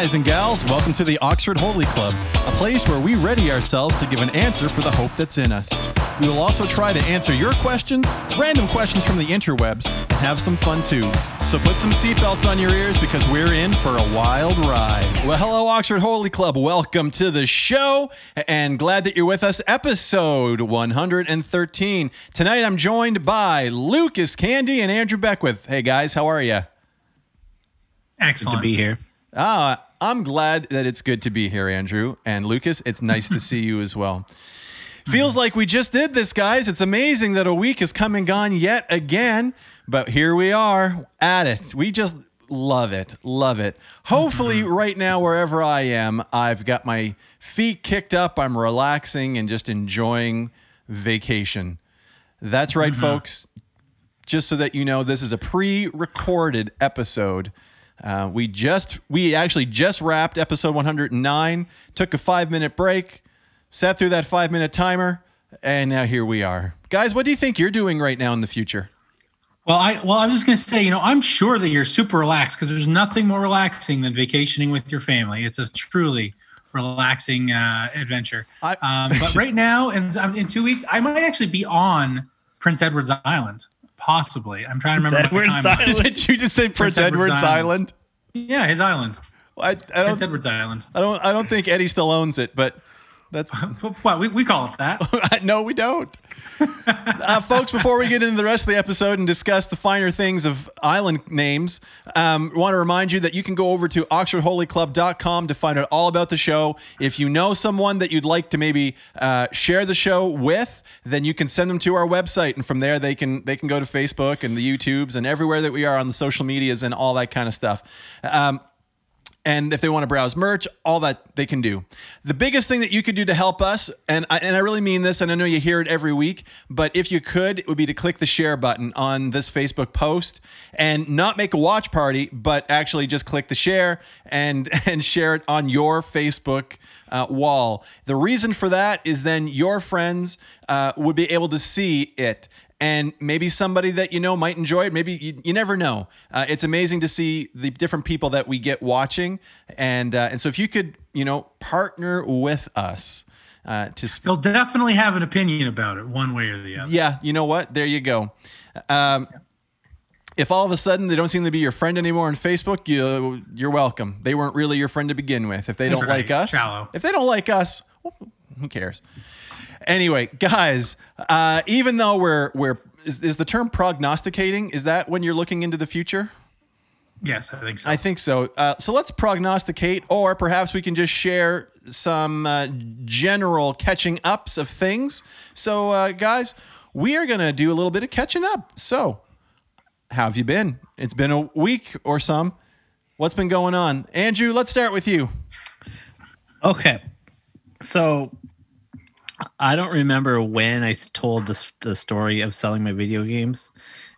guys and gals. Welcome to the Oxford Holy Club, a place where we ready ourselves to give an answer for the hope that's in us. We will also try to answer your questions, random questions from the interwebs, and have some fun too. So put some seatbelts on your ears because we're in for a wild ride. Well, hello, Oxford Holy Club. Welcome to the show, and glad that you're with us. Episode 113. Tonight, I'm joined by Lucas Candy and Andrew Beckwith. Hey guys, how are you? Excellent. to be here. Ah, I'm glad that it's good to be here, Andrew. And Lucas, it's nice to see you as well. Feels like we just did this, guys. It's amazing that a week has come and gone yet again, but here we are at it. We just love it. Love it. Hopefully, right now, wherever I am, I've got my feet kicked up. I'm relaxing and just enjoying vacation. That's right, mm-hmm. folks just so that you know, this is a pre-recorded episode. Uh, we just we actually just wrapped episode 109. Took a five minute break, sat through that five minute timer, and now here we are, guys. What do you think you're doing right now in the future? Well, I well, I was just going to say, you know, I'm sure that you're super relaxed because there's nothing more relaxing than vacationing with your family. It's a truly relaxing uh, adventure. I- um, but right now, in in two weeks, I might actually be on Prince Edward's Island, possibly. I'm trying to remember. what the Edward's time. Island. Did you just say Prince, Edward's, Edward's Island? Island. Yeah, his island, I, I Prince don't. Edward's Island. I don't. I don't think Eddie still owns it, but that's Well, we, we call it that. no, we don't. uh, folks, before we get into the rest of the episode and discuss the finer things of island names, um, want to remind you that you can go over to oxfordholyclub.com to find out all about the show. If you know someone that you'd like to maybe uh, share the show with, then you can send them to our website, and from there they can they can go to Facebook and the YouTubes and everywhere that we are on the social medias and all that kind of stuff. Um, and if they want to browse merch, all that they can do. The biggest thing that you could do to help us, and I, and I really mean this, and I know you hear it every week, but if you could, it would be to click the share button on this Facebook post and not make a watch party, but actually just click the share and and share it on your Facebook uh, wall. The reason for that is then your friends uh, would be able to see it and maybe somebody that you know might enjoy it. Maybe you, you never know. Uh, it's amazing to see the different people that we get watching, and uh, and so if you could, you know, partner with us uh, to. Sp- They'll definitely have an opinion about it, one way or the other. yeah, you know what? There you go. Um, if all of a sudden they don't seem to be your friend anymore on Facebook, you you're welcome. They weren't really your friend to begin with. If they That's don't right. like us, Shallow. if they don't like us, who cares? Anyway, guys, uh, even though we're we're is, is the term prognosticating? Is that when you're looking into the future? Yes, I think so. I think so. Uh, so let's prognosticate, or perhaps we can just share some uh, general catching ups of things. So, uh, guys, we are going to do a little bit of catching up. So, how have you been? It's been a week or some. What's been going on? Andrew, let's start with you. Okay. So I don't remember when I told this the story of selling my video games.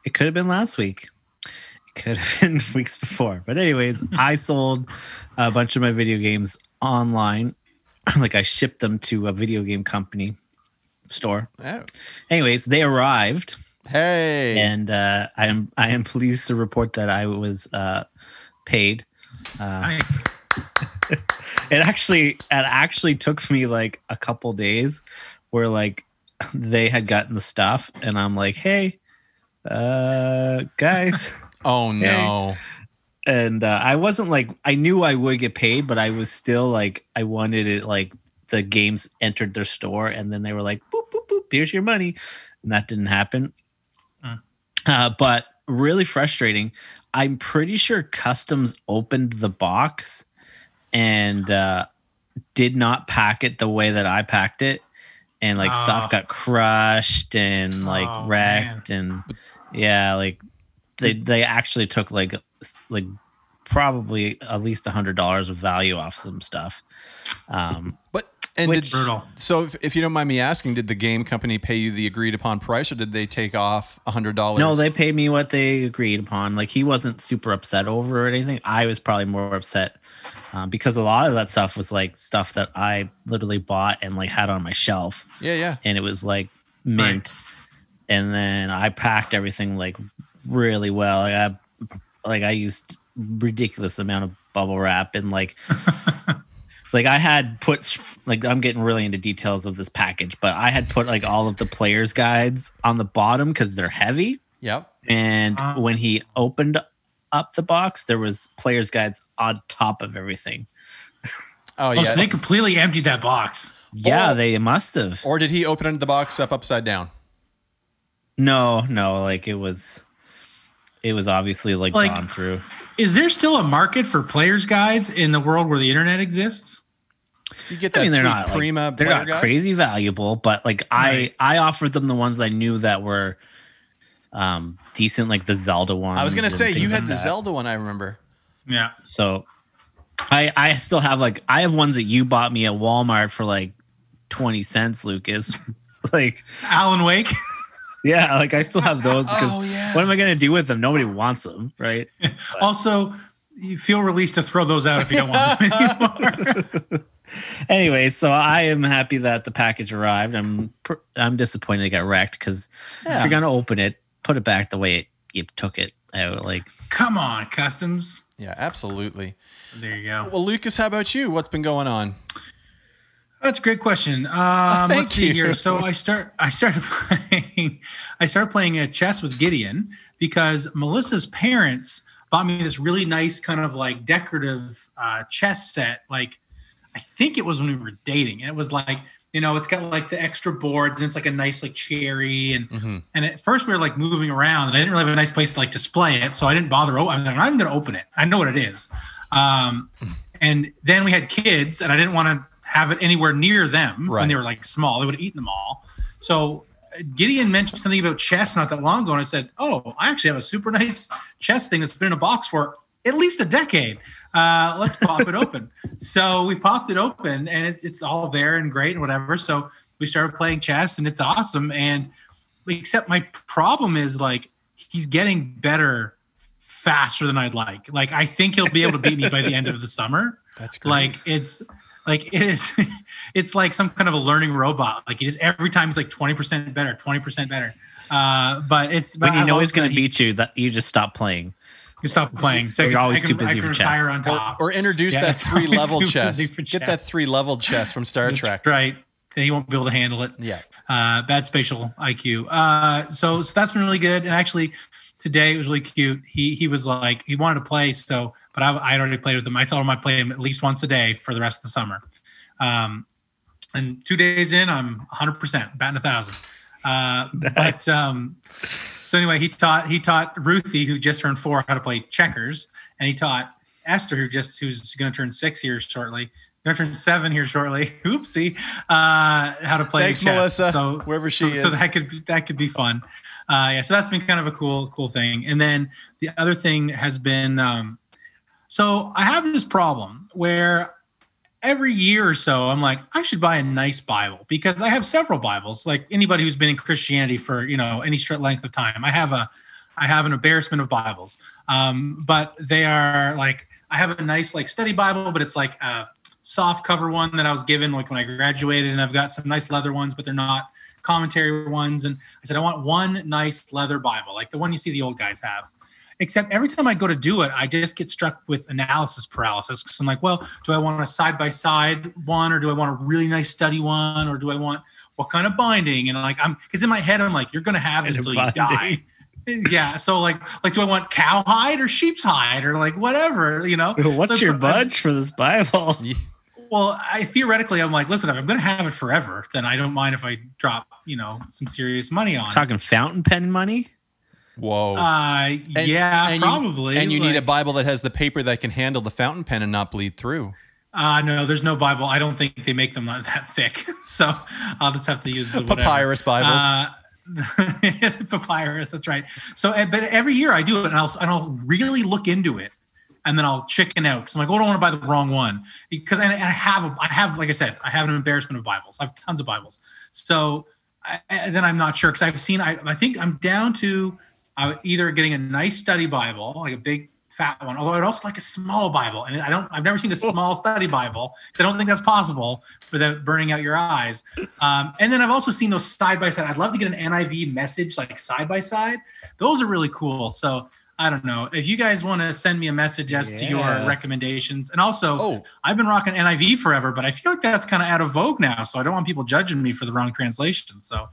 It could have been last week. It could have been weeks before. But anyways, I sold a bunch of my video games online. like I shipped them to a video game company store. Oh, Anyways, they arrived Hey. and uh, I am I am pleased to report that I was uh, paid. nice. it actually it actually took me like a couple days where like they had gotten the stuff and i'm like hey uh guys. Oh, no. and uh, i wasn't like i knew i would get paid but i was still like i wanted it like the games entered their store and then they were like boop boop boop here's your money. And that didn't happen. Uh, but really frustrating i'm pretty sure customs opened the box and uh, did not pack it the way that i packed it and like Oh. stuff got crushed and like Oh, wrecked and yeah like they they actually took like like probably at least a hundred dollars of value off some stuff um But and Which- did, Brutal. so if, if you don't mind me asking, did the game company pay you the agreed upon price, or did they take off a hundred dollars? no they paid me what they agreed upon like he wasn't super upset over it or anything i was probably more upset um, because a lot of that stuff was like stuff that i literally bought and like had on my shelf Yeah, yeah. and it was like mint and then i packed everything like really well like i like i used ridiculous amount of bubble wrap and like like I had put like I'm getting really into details of this package, but I had put like all of the players guides on the bottom because they're heavy. Yep. And Uh. when he opened up the box, there was players guides on top of everything. Oh Oh, yeah. so they completely emptied that box. Yeah, Oh. they must have. or did he open the box up upside down? No, no, like it was it was obviously like, Like- gone through. Is there still a market for players guides in the world where the internet exists? You get that I mean, they're sweet not Prima like, they're not guide? crazy valuable, but like Right. I I offered them the ones I knew that were um decent, like the Zelda one. I was gonna say you had like the that. Zelda one. I remember. Yeah. So I I still have like I have ones that you bought me at Walmart for like twenty cents, Lucas. like Alan Wake. yeah, like I still have those because Oh, yeah. what am I gonna do with them? Nobody wants them, right? also, you feel released to throw those out if you don't want them anymore. anyway, so I am happy that the package arrived. I'm I'm disappointed it got wrecked because if you're gonna open it, put it back the way it, you took it out. Like Come on, customs. Yeah, absolutely. There you go. Well, Lucas, how about you? What's been going on? That's a great question. Um, thank let's see you. here. So I start. I started playing. I started playing uh, chess with Gideon because Melissa's parents bought me this really nice kind of like decorative uh, chess set. Like I think it was when we were dating, and it was like you know it's got like the extra boards and it's like a nice like cherry and Mhm. and at first we were like moving around and I didn't really have a nice place to like display it, so I didn't bother. Oh, I'm like, I'm going to open it. I know what it is. Um, and then we had kids, and I didn't want to have it anywhere near them Right. when they were like small. They would have eaten them all. So uh, Gideon mentioned something about chess not that long ago, and I said, "Oh, I actually have a super nice chess thing that's been in a box for at least a decade. Uh, let's pop it open." So we popped it open, and it's it's all there and great and whatever. So we started playing chess, and it's awesome. And except my problem is like he's getting better faster than I'd like. Like I think he'll be able to beat me by the end of the summer. That's great. Like it's like it is it's like some kind of a learning robot. Like he just every time he's like 20% better, 20% better. Uh but it's when you I know he's gonna beat you, that you just stop playing. He stop playing. So I You're always I too can- I busy can for chess. retire on or, top. or introduce Yeah, that three level too chess. Get that three level chess from Star That's Trek. right. Then he won't be able to handle it. Yeah. uh, bad spatial IQ. Uh, so, so that's been really good. And actually, today it was really cute. He he was like he wanted to play, so but I I already played with him. I told him I play him at least once a day for the rest of the summer. Um, and two days in, I'm 100 percent batting a thousand. Uh, but um, so anyway, he taught he taught Ruthie, who just turned four, how to play checkers, and he taught Esther, who just who's going to turn six here shortly, going to turn seven here shortly. Oopsie, uh, how to play Thanks, chess. Melissa, So wherever she so, so that could be, that could be fun. Uh, yeah, so that's been kind of a cool cool thing. And then the other thing has been um, so I have this problem where every year or so I'm like I should buy a nice Bible because I have several Bibles. Like anybody who's been in Christianity for you know any short length of time, I have a I have an embarrassment of Bibles, um, but they are like I have a nice like study Bible, but it's like a soft cover one that I was given like when I graduated, and I've got some nice leather ones, but they're not commentary ones. And I said I want one nice leather Bible, like the one you see the old guys have. Except every time I go to do it, I just get struck with analysis paralysis because I'm like, well, do I want a side by side one, or do I want a really nice study one, or do I want what kind of binding? And like I'm because in my head I'm like, you're gonna have this until you die yeah so like like do i want cowhide or sheep's hide or like whatever you know What's So your budge for this Bible? well i theoretically i'm like listen if i'm gonna have it forever then i don't mind if i drop you know some serious money on it Talking fountain pen money? Whoa. uh And- yeah and you- probably and you need a Bible that has the paper that can handle the fountain pen and not bleed through. uh no there's no bible i don't think they make them that thick so i'll just have to use the whatever. Papyrus Bibles. Uh, papyrus. That's right. So, uh, but every year I do it, and I'll and I'll really look into it, and then I'll chicken out because I'm like, oh, I don't want to buy the wrong one because and I have a, I have like I said, I have an embarrassment of Bibles. I have tons of Bibles. So I, then I'm not sure because I've seen I I think I'm down to uh, either getting a nice study Bible, like a big fat one, although I'd also like a small Bible, and I don't I've never seen a small study Bible because I don't think that's possible without burning out your eyes. Um, and then I've also seen those side by side. I'd love to get an NIV message like side by side. Those are really cool. So I don't know. If you guys want to send me a message as to your recommendations, and also, Oh. I've been rocking NIV forever, but I feel like that's kind of out of vogue now. So I don't want people judging me for the wrong translation. So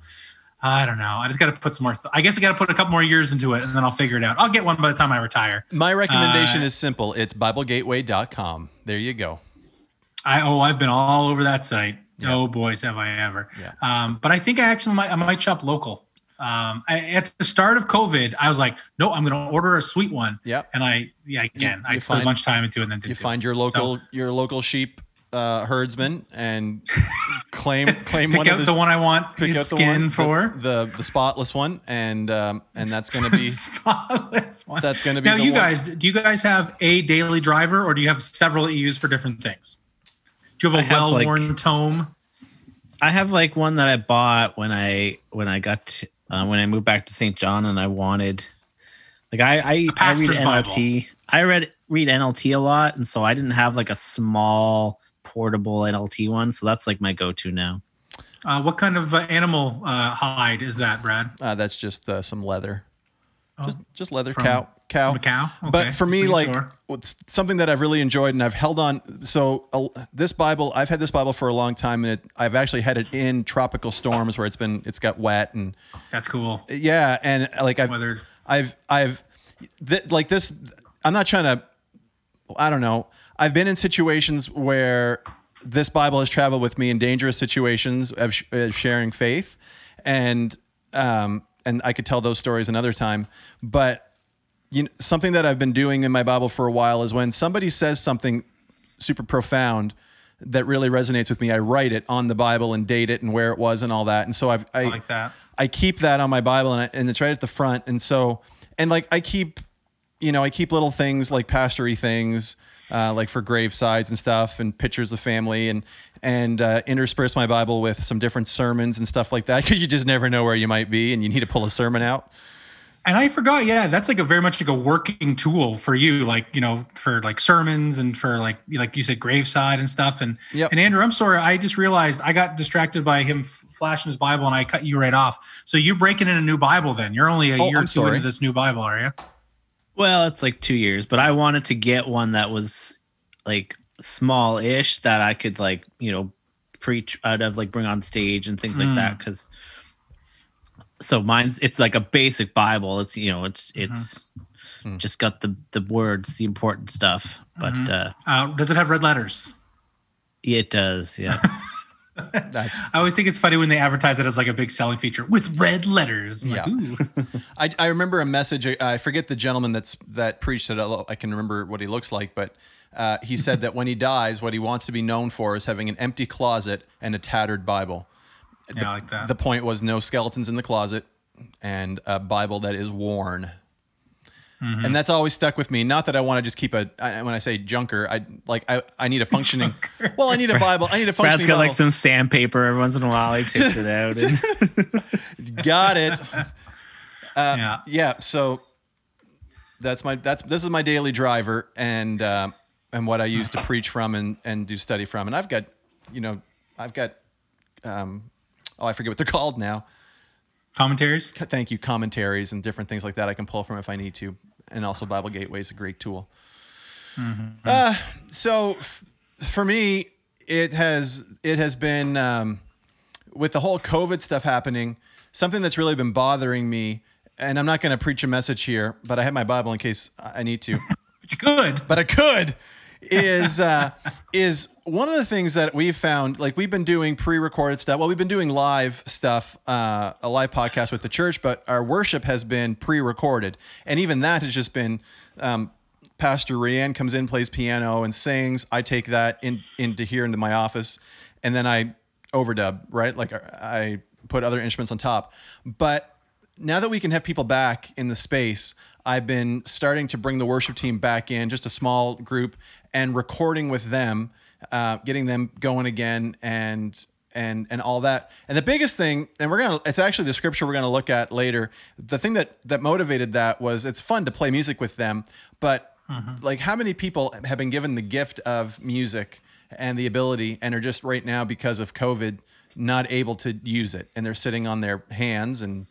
I don't know. I just got to put some more. Th- I guess I got to put a couple more years into it, and then I'll figure it out. I'll get one by the time I retire. My recommendation Uh, is simple. It's BibleGateway.com. There you go. I oh, I've been all over that site. Yeah. Oh boys, have I ever. Yeah. Um, but I think I actually might I might shop local. Um, I, at the start of COVID, I was like, no, I'm going to order a sweet one. Yeah. And I, yeah, again, You- I you put a bunch of time into it and then You find your local So, your local sheep uh, herdsman and claim claim pick one out of the, one I want pick his out the skin one, for. the, the the spotless one and um, and that's going to be spotless one. that's going to be now the you one- guys do you guys have a daily driver or do you have several that you use for different things do you have a have, well-worn tome I have like one that I bought when I when I got to, uh, when I moved back to St. John and I wanted like I I, I read pastor's NLT. I read read NLT a lot and so I didn't have like a small portable NLT one so that's like my go-to now. uh, what kind of uh, animal uh, hide is that brad uh, that's just uh, some leather. Just just leather From- cow cow. from a cow? Okay, But for me making like sure. something that I've really enjoyed and I've held on so uh, this Bible I've had this Bible for a long time and it, I've actually had it in tropical storms where it's been it's got wet and that's cool yeah and like I've Weathered. I've I've th- like this I'm not trying to I don't know. I've been in situations where this Bible has traveled with me in dangerous situations of, sh- of sharing faith, and um, and I could tell those stories another time. But you know, something that I've been doing in my Bible for a while is when somebody says something super profound that really resonates with me, I write it on the Bible and date it and where it was and all that. And so I've I, I like that I keep that on my Bible and, I, and it's right at the front. And so, and like I keep, you know, I keep little things like pastory things, uh, like for gravesides and stuff, and pictures of family, and and uh, intersperse my Bible with some different sermons and stuff like that because you just never know where you might be, and you need to pull a sermon out. And I forgot, yeah, that's like a very much like a working tool for you, like you know, for like sermons and for like like you said, graveside and stuff. And Yep. and Andrew, I'm sorry, I just realized I got distracted by him flashing his Bible, and I cut you right off. So you're breaking in a new Bible, then you're only a Oh, year or two into this new Bible, are you? Well, it's like 2 years, but I wanted to get one that was like small-ish that I could like, you know, preach out of like bring on stage and things like Mm. that cuz so mine's it's like a basic bible it's you know it's it's Hmm. just got the the words the important stuff but Mhm. uh Uh, does it have red letters? it does yeah That's I always think it's funny when they advertise it as like a big selling feature with red letters. I'm like, Yeah. ooh. I, I remember a message. I forget the gentleman that's that preached it. although I can remember what he looks like, but uh, he said that when he dies, what he wants to be known for is having an empty closet and a tattered Bible. yeah, I like that. The point was no skeletons in the closet and a Bible that is worn. Mm-hmm. And that's always stuck with me. Not that I want to just keep a. I, when I say junker, I like I, I need a functioning. well, I need a Bible. I need a Brad's functioning. got like some sandpaper every once in a while he takes it out and Got it. yeah. yeah so that's my that's this is my daily driver and um and what i use to preach from and and do study from and i've got you know i've got um oh i forget what they're called now Commentaries. thank you commentaries and different things like that i can pull from if i need to and also bible gateway is a great tool uh, so f- for me it has it has been um, with the whole covid stuff happening something that's really been bothering me and i'm not going to preach a message here but i have my bible in case i need to But you could. but I could is uh, is one of the things that we've found like we've been doing pre-recorded stuff. Well we've been doing live stuff uh, a live podcast with the church but our worship has been pre-recorded. And even that has just been um, pastor Rianne comes in plays piano and sings. I take that in into here into my office and then I overdub right? Like I put other instruments on top. But now that we can have people back in the space, I've been starting to bring the worship team back in, just a small group, and recording with them, uh, getting them going again, and and and all that. And the biggest thing, and we're gonna, it's actually the scripture we're gonna look at later. The thing that that motivated that was it's fun to play music with them, but like how many people have been given the gift of music and the ability, and are just right now because of COVID not able to use it, and they're sitting on their hands and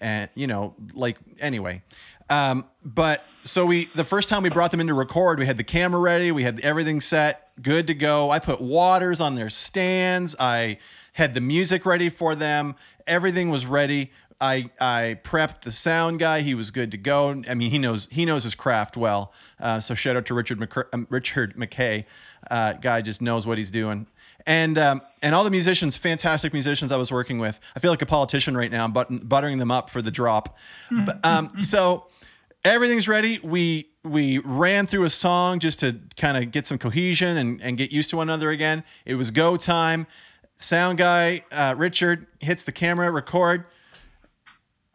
and you know like anyway Um, but so we the first time we brought them in to record, we had the camera ready, we had everything set, good to go. I put waters on their stands. I had the music ready for them. Everything was ready. I I prepped the sound guy. He was good to go. I mean, he knows he knows his craft well. Uh, so shout out to Richard McC- um, Richard McKay. Uh, guy just knows what he's doing. And um, and all the musicians, fantastic musicians I was working with. I feel like a politician right now, but buttering them up for the drop. But, um, so everything's ready. We we ran through a song just to kind of get some cohesion and, and get used to one another again. It was go time. Sound guy uh, Richard hits the camera, record.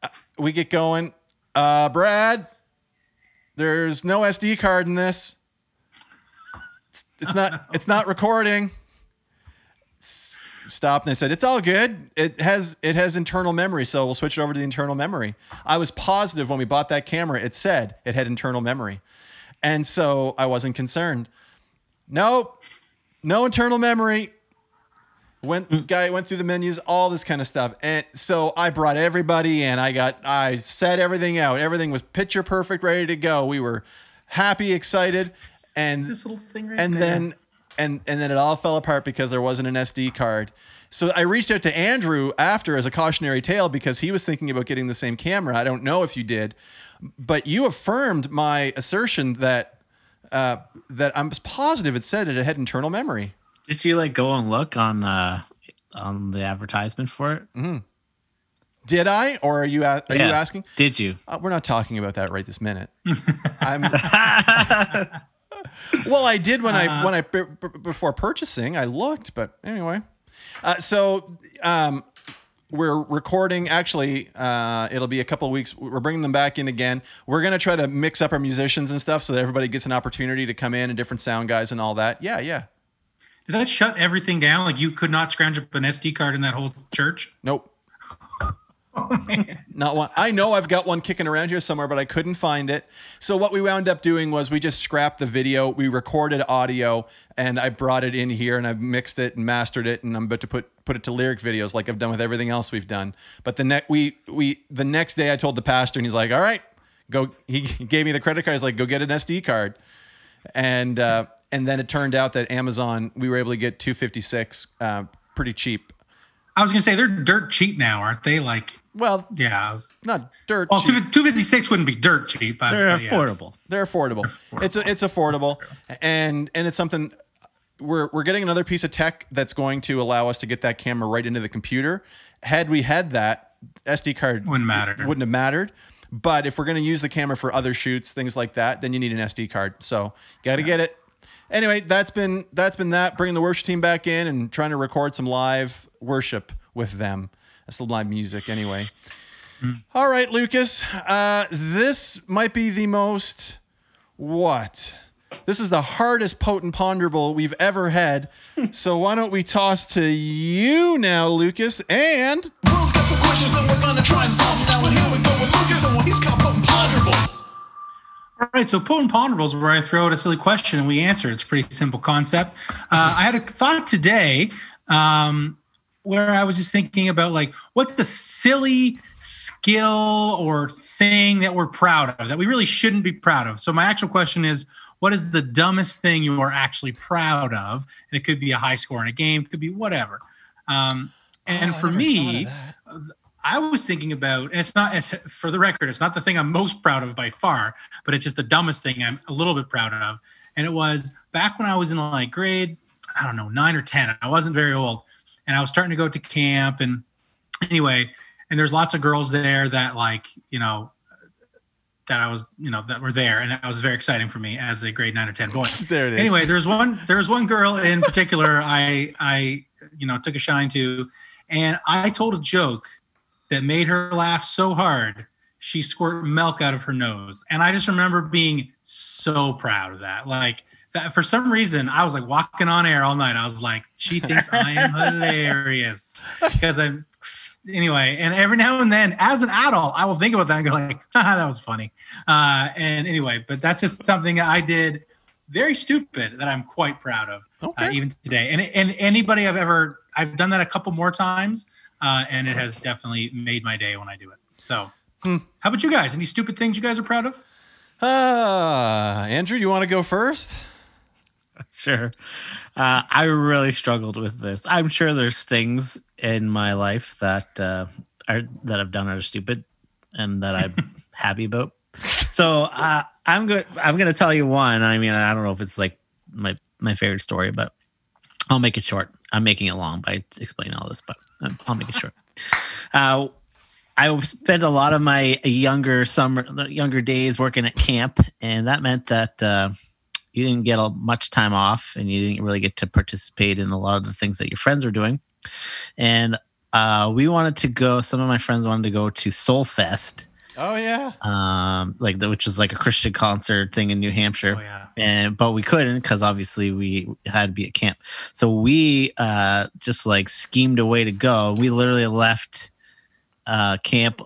Uh, we get going. Uh, Brad, there's no SD card in this. It's, it's not. It's not recording. Stopped and I said, "It's all good. It has it has internal memory, so we'll switch it over to the internal memory." I was positive when we bought that camera. It said it had internal memory, and so I wasn't concerned. Nope, no internal memory. Went guy went through the menus, all this kind of stuff, and so I brought everybody in. I got I set everything out. Everything was picture perfect, ready to go. We were happy, excited, and This little thing right and there. then and and then it all fell apart because there wasn't an SD card. So I reached out to Andrew after as a cautionary tale because he was thinking about getting the same camera. I don't know if you did, but you affirmed my assertion that uh, that I'm positive it said it had internal memory. Did you like go and look on uh on the advertisement for it? Did I, or are you a- are you asking? Did you? Uh, we're not talking about that right this minute. I'm. well, I did when I when I b- b- before purchasing, I looked, but anyway. Uh, so um, we're recording. Actually, uh, it'll be a couple of weeks. We're bringing them back in again. We're gonna try to mix up our musicians and stuff so that everybody gets an opportunity to come in and different sound guys and all that. Yeah, yeah. Did that shut everything down? Like you could not scrounge up an SD card in that whole church? Nope. Not one. I know I've got one kicking around here somewhere, but I couldn't find it. So what we wound up doing was we just scrapped the video. We recorded audio, and I brought it in here, and I've mixed it and mastered it, and I'm about to put put it to lyric videos like I've done with everything else we've done. But the next we we the next day I told the pastor, and he's like, "All right, go." He gave me the credit card. He's like, "Go get an SD card," and uh, and then it turned out that Amazon we were able to get 256 uh, pretty cheap. I was gonna say they're dirt cheap now, aren't they? Like, Well, yeah. Was, not dirt. well, cheap. two fifty six wouldn't be dirt cheap. But, They're but yeah. affordable. They're affordable. It's a, it's affordable, and and it's something we're we're getting another piece of tech that's going to allow us to get that camera right into the computer. Had we had that SD card, Wouldn't matter. Wouldn't have mattered. But if we're going to use the camera for other shoots, things like that, then you need an SD card. So got to get it. Anyway, that's been that's been that. Bringing the worship team back in and trying to record some live worship with them. That's sublime music, anyway. All right, Lucas. Uh, this might be the most what? This is the hardest potent ponderable we've ever had. so why don't we toss to you now, Lucas? And World's got some questions and we're gonna try and solve them now. And here we go with Lucas and he's got potent ponderables. All right, so potent ponderables, where I throw out a silly question and we answer. It's a pretty simple concept. Uh, I had a thought today um, where I was just thinking about like, what's the silly skill or thing that we're proud of that we really shouldn't be proud of? So my actual question is, what is the dumbest thing you are actually proud of? And it could be a high score in a game, could be whatever. Um, and Oh, for me, thought of that. I was thinking about, and it's not, it's, for the record, it's not the thing I'm most proud of by far, but it's just the dumbest thing I'm a little bit proud of. And it was back when I was in like grade, I don't know, nine or 10. I wasn't very old. And I was starting to go to camp. And anyway, and there's lots of girls there that like, you know, that I was, you know, that were there. And that was very exciting for me as a grade nine or 10 boy. there it is. Anyway, there's one there was one girl in particular I I you know took a shine to, and I told a joke that made her laugh so hard she squirted milk out of her nose, and I just remember being so proud of that. Like that for some reason I was like walking on air all night. I was like, she thinks I am hilarious because I'm. Anyway, and every now and then, as an adult, I will think about that and go like, Haha, "That was funny." Uh, and anyway, but that's just something I did very stupid that I'm quite proud of Okay. uh, even today. And and anybody I've ever I've done that a couple more times, uh, and it has definitely made my day when I do it. So How about you guys? Any stupid things you guys are proud of? Uh, Andrew, you want to go first? Sure. Uh, I really struggled with this. I'm sure there's things in my life that uh, are that I've done that are stupid and that I'm happy about. So uh, I'm good. I'm gonna tell you one. I mean, I don't know if it's like my my favorite story, but I'll make it short. I'm making it long by explaining all this, but um, I'll make it short. Uh, I spent a lot of my younger summer, younger days working at camp, and that meant that uh, you didn't get a, much time off, and you didn't really get to participate in a lot of the things that your friends were doing. And uh, we wanted to go. Some of my friends wanted to go to Soul Fest, Oh yeah. um, like the, which is like a Christian concert thing in New Hampshire Oh yeah. and but we couldn't because obviously we had to be at camp so we uh just like schemed a way to go we literally left uh camp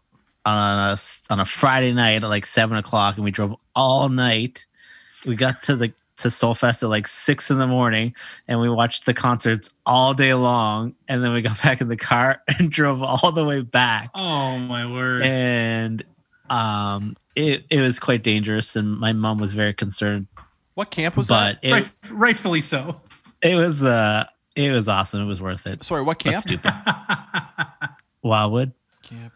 on a on a friday night at like seven o'clock and we drove all night we got to the to Soulfest at like six in the morning and we watched the concerts all day long and then we got back in the car and drove all the way back Oh my word. and um it, it was quite dangerous and my mom was very concerned What camp was but it, Right, rightfully so. it was uh it was awesome it was worth it Sorry, what camp? stupid wildwood Camp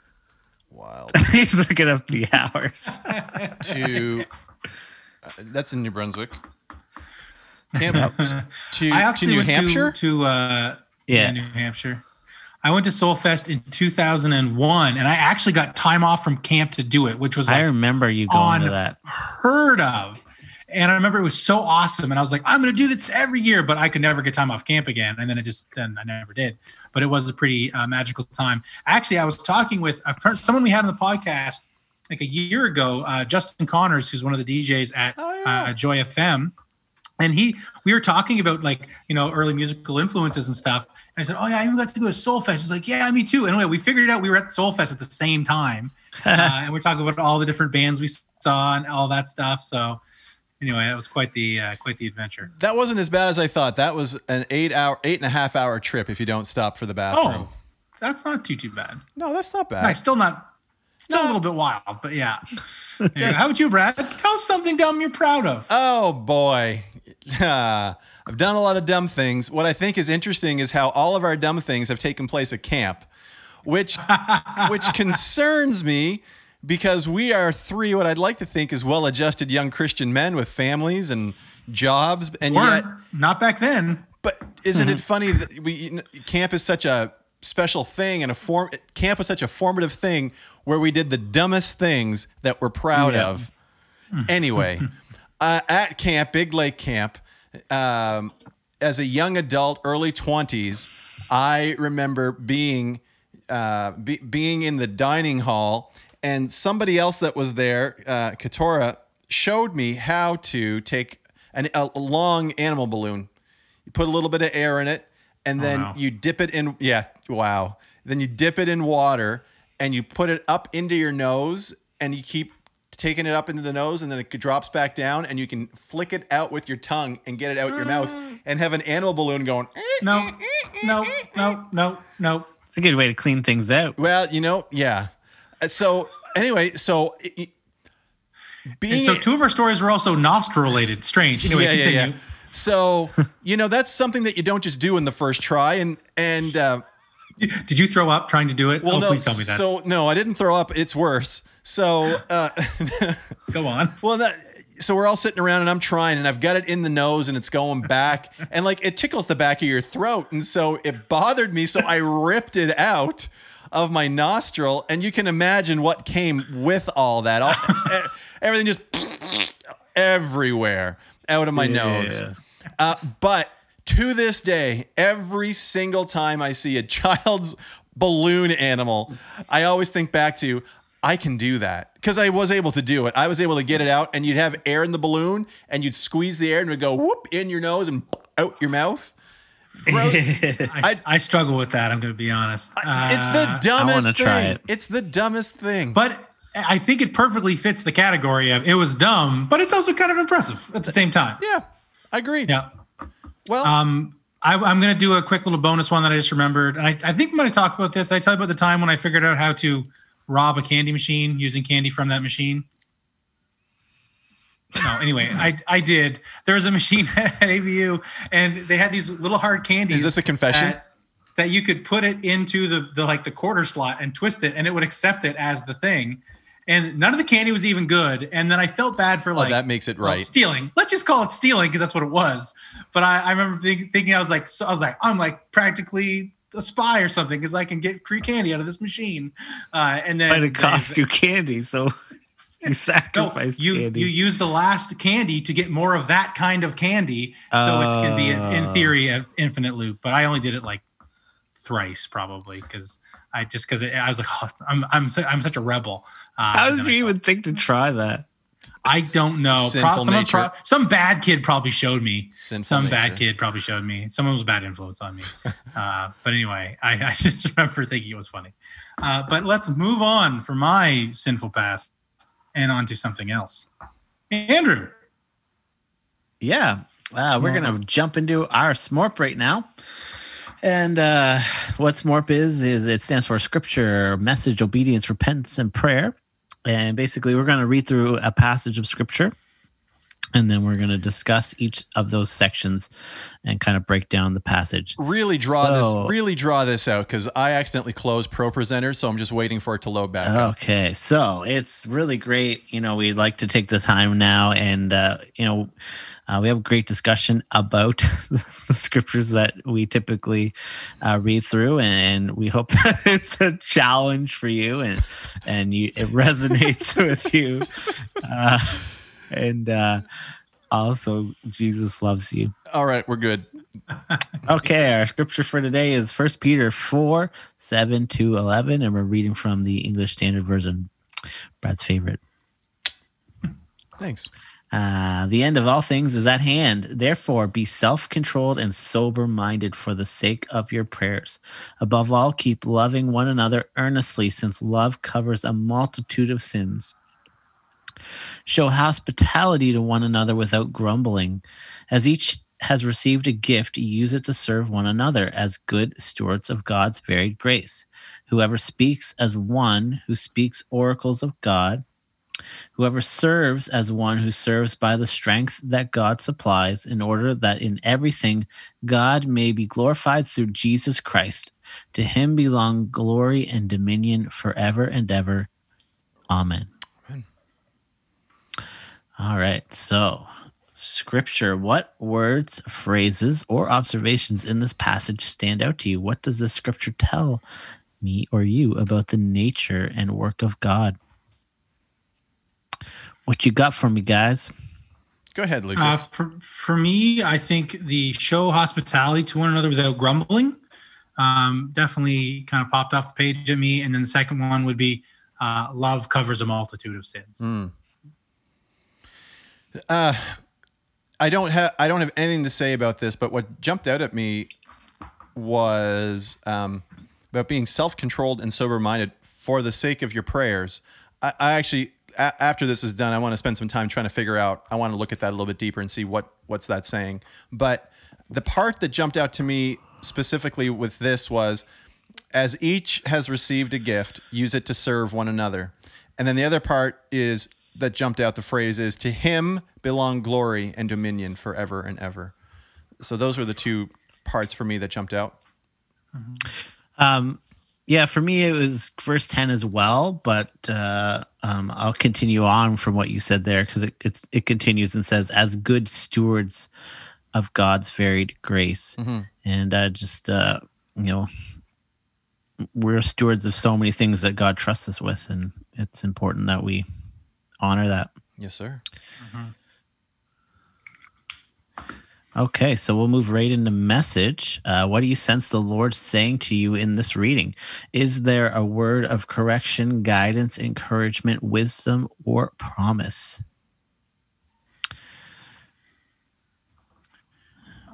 Wild he's looking up the hours to. Uh, that's in New Brunswick. Camp to, I actually to New went Hampshire. to, to uh, Yeah. New Hampshire. I went to Soulfest in 2001, and I actually got time off from camp to do it, which was i remember you going to that heard of. And I remember it was so awesome, and I was like, I'm going to do this every year, but I could never get time off camp again. And then it just then I never did. But it was a pretty uh, magical time. Actually, I was talking with a someone we had on the podcast like a year ago, uh, Justin Connors, who's one of the DJs at Oh, yeah. uh, Joy FM. And he, we were talking about like, you know, early musical influences and stuff. And I said, Oh, yeah, I even got to go to Soulfest. He's like, Yeah, me too. Anyway, we figured out we were at Soulfest at the same time. uh, and we're talking about all the different bands we saw and all that stuff. So, anyway, that was quite the uh, quite the adventure. That wasn't as bad as I thought. That was an eight hour, eight and a half hour trip if you don't stop for the bathroom. Oh, that's not too too bad. No, that's not bad. Nice, still not, still a little bit wild, but yeah. Anyway, how about you, Brad? Tell us something dumb you're proud of. Oh boy. I've done a lot of dumb things. What I think is interesting is how all of our dumb things have taken place at camp, which which concerns me because we are three what I'd like to think is well-adjusted young Christian men with families and jobs and yet not back then. But isn't it mm-hmm. funny that we camp is such a special thing and a form camp is such a formative thing where we did the dumbest things that we're proud Yeah. of. Mm. Anyway, uh, at camp, Big Lake Camp, um, as a young adult, early twenties, I remember being uh, be, being in the dining hall, and somebody else that was there, uh, Katora, showed me how to take an, a, long animal balloon. You put a little bit of air in it, and then wow. you dip it in. Yeah, wow. Then you dip it in water, and you put it up into your nose, and you keep taking it up into the nose, and then it drops back down, and you can flick it out with your tongue and get it out your mouth, mm. and have an animal balloon going. Eh, eh, no, eh, no, no, no, no. it's a good way to clean things out Well, you know, yeah. Uh, So anyway, so it- it- being so two of our stories were also nostril related. Strange. Anyway, yeah, yeah, continue. yeah. So you know that's something that you don't just do in the first try, and and uh, Did you throw up trying to do it? well, oh, no, please tell me that. so no, I didn't throw up. It's worse. So uh, Go on. well, that so we're all sitting around and I'm trying, and I've got it in the nose, and it's going back, and like it tickles the back of your throat, and so it bothered me, so I ripped it out of my nostril, and you can imagine what came with all that. All, everything just everywhere out of my nose. Uh, but to this day, every single time I see a child's balloon animal, I always think back to I can do that because I was able to do it. I was able to get it out, and you'd have air in the balloon, and you'd squeeze the air, and it would go whoop in your nose and out your mouth. Gross. I, I struggle with that. I'm going to be honest. it's the Uh, dumbest wanna thing. try it. It's the dumbest thing. but I think it perfectly fits the category of it was dumb, but it's also kind of impressive at the same time. yeah, I agree. Yeah. Well, Um, I, I'm going to do a quick little bonus one that I just remembered. And I, I think I'm going to talk about this. I tell you about the time when I figured out how to rob a candy machine using candy from that machine? No, anyway, I I did. There was a machine at ABU, and they had these little hard candies. Is this a confession? That, that you could put it into the the like the quarter slot and twist it, and it would accept it as the thing. And none of the candy was even good. And then I felt bad for oh, like that makes it well, right. stealing. Let's just call it stealing because that's what it was. But I, I remember think, thinking I was like, so I was like, I'm like practically a spy or something because I can get free candy out of this machine. Uh, and then But it cost you candy, so you no, you candy. you use the last candy to get more of that kind of candy, so it can be in Oh. theory an infinite loop. But I only did it like thrice probably because I just because I was like oh, I'm I'm su- I'm such a rebel. Uh, How did you I, even think to try that? I don't know. Sinful someone nature. some bad kid probably showed me. Sinful some nature. bad kid probably showed me. Someone was a bad influence on me. uh, but anyway, I, I just remember thinking it was funny. Uh, but let's move on from my sinful past and on to something else. Andrew. Yeah. Uh, we're gonna jump into our SMORP right now. And uh, what SMORP is is it stands for Scripture, Message, Obedience, Repentance, and Prayer. And basically, we're gonna read through a passage of Scripture, and then we're gonna discuss each of those sections and kind of break down the passage. Really draw So- this. Really draw this out because I accidentally closed Pro Presenter, so I'm just waiting for it to load back up. Okay, so it's really great. You know, we'd like to take the time now, and uh, you know, uh, we have a great discussion about the scriptures that we typically uh, read through, and we hope that it's a challenge for you, and and you it resonates with you, uh, and uh, also Jesus loves you. All right, we're good. Okay, our scripture for today is First Peter 4 7 to 11, and we're reading from the English Standard Version. Brad's favorite. Thanks. Uh, the end of all things is at hand. Therefore, be self controlled and sober minded for the sake of your prayers. Above all, keep loving one another earnestly, since love covers a multitude of sins. Show hospitality to one another without grumbling. As each has received a gift, use it to serve one another as good stewards of God's varied grace. Whoever speaks as one who speaks oracles of God, whoever serves as one who serves by the strength that God supplies, in order that in everything God may be glorified through Jesus Christ. To him belong glory and dominion forever and ever. Amen. Amen. All right. So, scripture, what words, phrases, or observations in this passage stand out to you? What does this scripture tell me or you about the nature and work of God? What you got for me, guys? Go ahead, Lucas. Uh, for, for me, I think the show hospitality to one another without grumbling um, definitely kind of popped off the page at me. And then the second one would be uh, love covers a multitude of sins. Mm. Uh, I don't have I don't have anything to say about this, but what jumped out at me was um, about being self-controlled and sober-minded for the sake of your prayers. I, I actually, a- after this is done, I want to spend some time trying to figure out. I want to look at that a little bit deeper and see what what's that saying. But the part that jumped out to me specifically with this was, as each has received a gift, use it to serve one another. And then the other part is that jumped out the phrase is to him belong glory and dominion forever and ever. So those were the two parts for me that jumped out. Um, yeah, for me it was verse ten as well, but uh, um, I'll continue on from what you said there because it it's, it continues and says, "As good stewards of God's varied grace," Mhm. and uh, just uh, you know, we're stewards of so many things that God trusts us with, and it's important that we honor that. Yes, sir. Okay, so we'll move right into message. Uh, what do you sense the Lord saying to you in this reading? Is there a word of correction, guidance, encouragement, wisdom, or promise?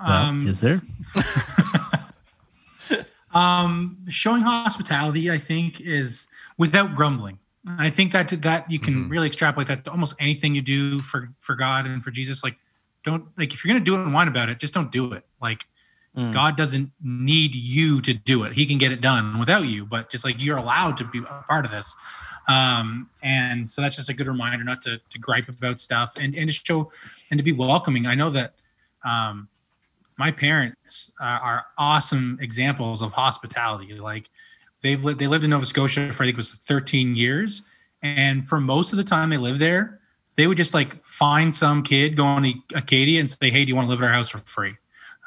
Well, Um, is there? Um, showing hospitality, I think, is without grumbling. I think that that you can Mhm. really extrapolate that to almost anything you do for for God and for Jesus. Like, don't like if you're gonna do it and whine about it, just don't do it. Like, God doesn't need you to do it. He can get it done without you, but just like you're allowed to be a part of this. Um, and so that's just a good reminder not to, to gripe about stuff and, and to show and to be welcoming. I know that um, my parents uh, are awesome examples of hospitality. Like they've lived, they lived in Nova Scotia for I think it was 13 years, and for most of the time they lived there, they would just like find some kid going to Acadia and say, "Hey, do you want to live at our house for free?"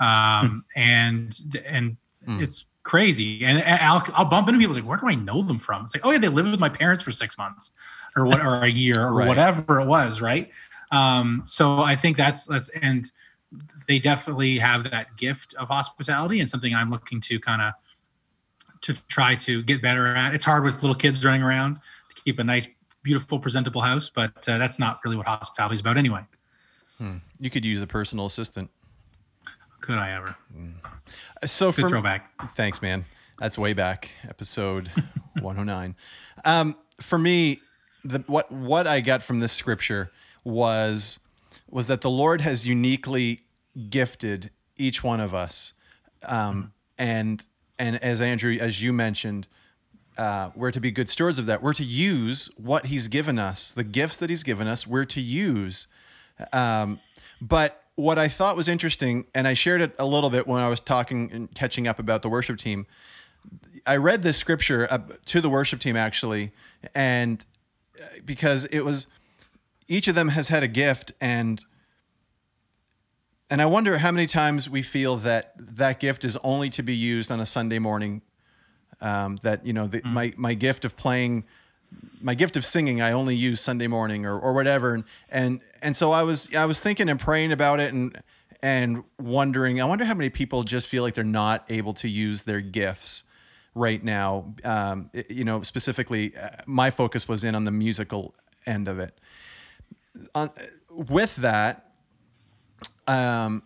Um, and and it's crazy. And I'll, I'll bump into people like, "Where do I know them from?" It's like, "Oh yeah, they lived with my parents for six months, or what, or a year, or Right. whatever it was." Right. Um, so I think that's that's and they definitely have that gift of hospitality and something I'm looking to kind of to try to get better at. It's hard with little kids running around to keep a nice, beautiful, presentable house, but uh, that's not really what hospitality is about anyway. You could use a personal assistant. Could I ever? So Good for throwback. Thanks, man. That's way back, episode 109. Um, for me, the, what what I got from this scripture was was that the Lord has uniquely gifted each one of us, um, and and as Andrew, as you mentioned, uh, we're to be good stewards of that. We're to use what He's given us, the gifts that He's given us. We're to use. Um, but what I thought was interesting, and I shared it a little bit when I was talking and catching up about the worship team. I read this scripture to the worship team actually, and uh, because it was each of them has had a gift, and and I wonder how many times we feel that that gift is only to be used on a Sunday morning. Um, that you know, the, my my gift of playing my gift of singing I only use Sunday morning or, or whatever. And, and and so I was I was thinking and praying about it and and wondering I wonder how many people just feel like they're not able to use their gifts right now. Um, you know specifically uh, my focus was in on the musical end of it. On, with that um,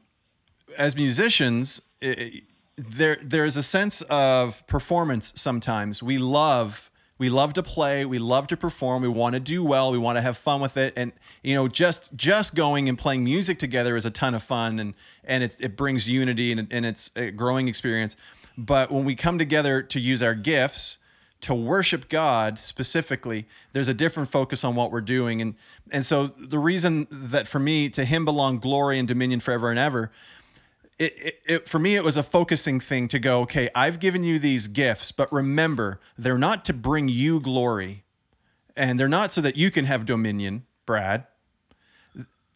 as musicians, i there there's a sense of performance. Sometimes we love we love to play, we love to perform, we want to do well, we want to have fun with it, and you know just just going and playing music together is a ton of fun, and and it, it brings unity and, and it's a growing experience. But when we come together to use our gifts, to worship God specifically, there's a different focus on what we're doing. And and so the reason that for me, to him belong glory and dominion forever and ever, it, it, it for me it was a focusing thing to go, okay, I've given you these gifts, but remember, they're not to bring you glory. And they're not so that you can have dominion, Brad.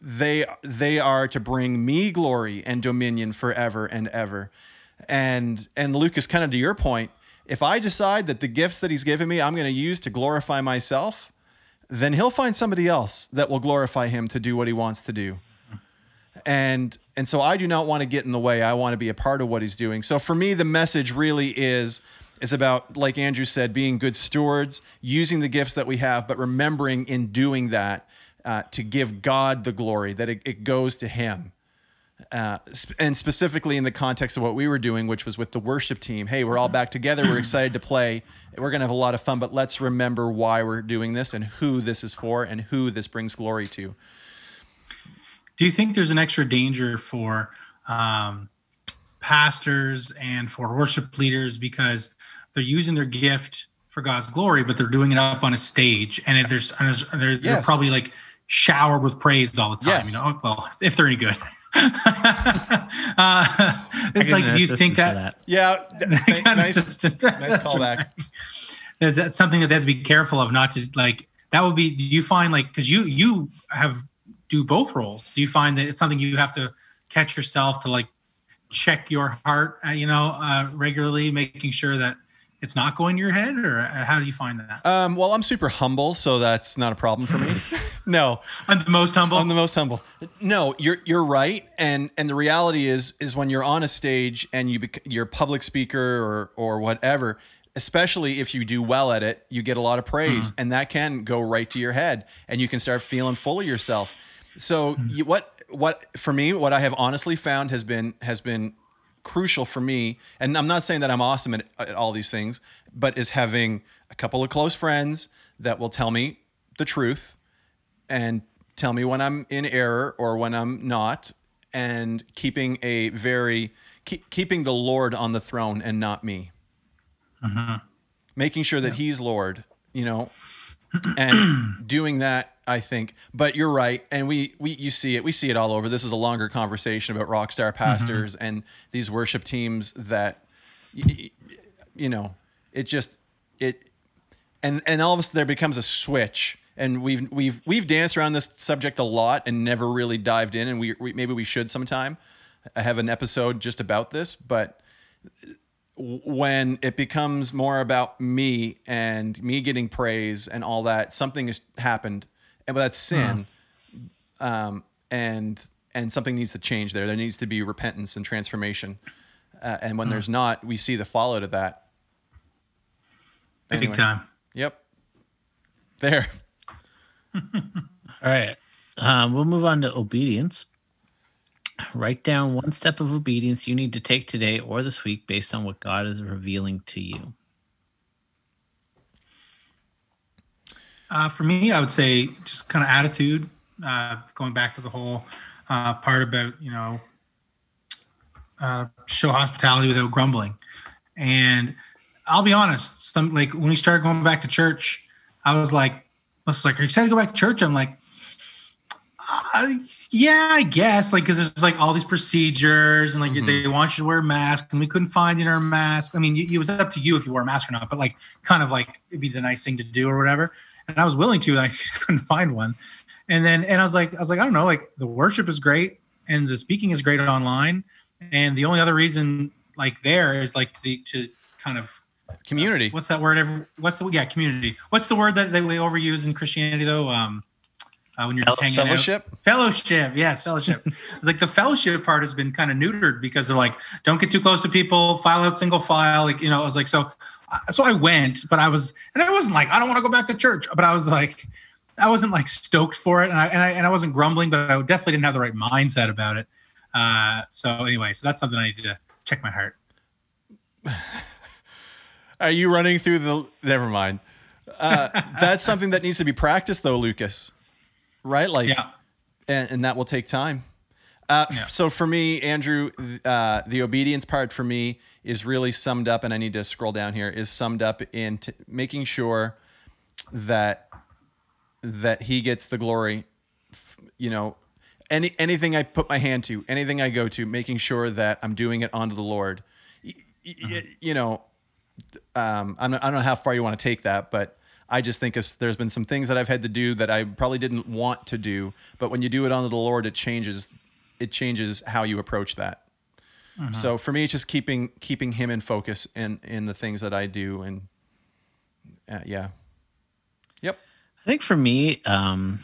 They they are to bring me glory and dominion forever and ever. And and Lucas, kind of to your point, if I decide that the gifts that he's given me I'm going to use to glorify myself, then he'll find somebody else that will glorify him to do what he wants to do. And and so I do not want to get in the way. I want to be a part of what he's doing. So for me the message really is is about like Andrew said being good stewards, using the gifts that we have but remembering in doing that uh, to give God the glory that it, it goes to him uh, and specifically in the context of what we were doing, which was with the worship team. Hey, we're all back together. We're excited to play. We're going to have a lot of fun, but let's remember why we're doing this and who this is for and who this brings glory to. Do you think there's an extra danger for um, pastors and for worship leaders because they're using their gift for God's glory, but they're doing it up on a stage, and if there's, and there's they're, they're probably like showered with praise all the time. Yes. You know, well, if they're any good. uh, I like, do you think for that? Yeah, Got an nice, assistant. nice callback. right. Is that something that they have to be careful of? Not to like that would be. Do you find like because you you have do both roles? Do you find that it's something you have to catch yourself to like check your heart? Uh, you know, uh, regularly, making sure that it's not going to your head, or uh, how do you find that? Um, well, I'm super humble, so that's not a problem for me. no, I'm the most humble. I'm the most humble. No, you're you're right, and and the reality is is when you're on a stage and you bec- you're a public speaker or or whatever, especially if you do well at it, you get a lot of praise, and that can go right to your head, and you can start feeling full of yourself. So hmm. you, what what for me, what I have honestly found has been has been crucial for me, and I'm not saying that I'm awesome at, at all these things, but is having a couple of close friends that will tell me the truth and tell me when I'm in error or when I'm not, and keeping a very keep, keeping the Lord on the throne and not me. Uh-huh. Making sure that He's Lord, you know, and doing that. I think, but you're right, and we we you see it. We see it all over. This is a longer conversation about rock star mm-hmm. pastors and these worship teams that, y- y- you know, it just it and and all of a sudden there becomes a switch and we've we've we've danced around this subject a lot and never really dived in and we, we maybe we should sometime i have an episode just about this but when it becomes more about me and me getting praise and all that something has happened and that's sin um, and and something needs to change there there needs to be repentance and transformation uh, and when there's not we see the fallout of that Big time. Yep. There. All right. Um, we'll move on to obedience. Write down one step of obedience you need to take today or this week based on what God is revealing to you. Uh, for me, I would say just kind of attitude. Uh, going back to the whole uh, part about you know uh, show hospitality without grumbling, and I'll be honest. Some like when we started going back to church, I was like, I was like, "Are you excited to go back to church?" I'm like, uh, "Yeah, I guess." Like, because there's like all these procedures, and like they want you to wear a mask, and we couldn't find in our mask. I mean, it was up to you if you wore a mask or not, but like, kind of like it'd be the nice thing to do or whatever. And I was willing to, and I couldn't find one. And then, and I was like, I was like, I don't know, like the worship is great, and the speaking is great online, and the only other reason like there is like the to kind of Community. what's that word? Every, what's the yeah community? What's the word that they we overuse in Christianity though? Um, uh, when you're just hanging Fellowship? out. Fellowship, yes, fellowship. Like the fellowship part has been kind of neutered because they're like, don't get too close to people, file out single file. Like you know, I was like, so, uh, so I went, but I was, and I wasn't like, I don't want to go back to church, but I was like, I wasn't like stoked for it, and I and I, and I wasn't grumbling, but I definitely didn't have the right mindset about it. Uh, so anyway, so that's something I need to check my heart. Are you running through the? Never mind. Uh, that's something that needs to be practiced, though, Lucas. Right? Like, Yeah. and, and that will take time. Uh, Yeah. So for me, Andrew, uh, the obedience part for me is really summed up, and I need to scroll down here. Is summed up in t- making sure that that he gets the glory. f- You know, any anything I put my hand to, anything I go to, making sure that I'm doing it unto the Lord. Y- y- y- You know, um, I'm I don't know how far you want to take that, but I just think there's been some things that I've had to do that I probably didn't want to do, but when you do it unto the Lord, it changes, it changes how you approach that. So for me, it's just keeping keeping Him in focus in in the things that I do, and uh, yeah, yep, I think for me, um,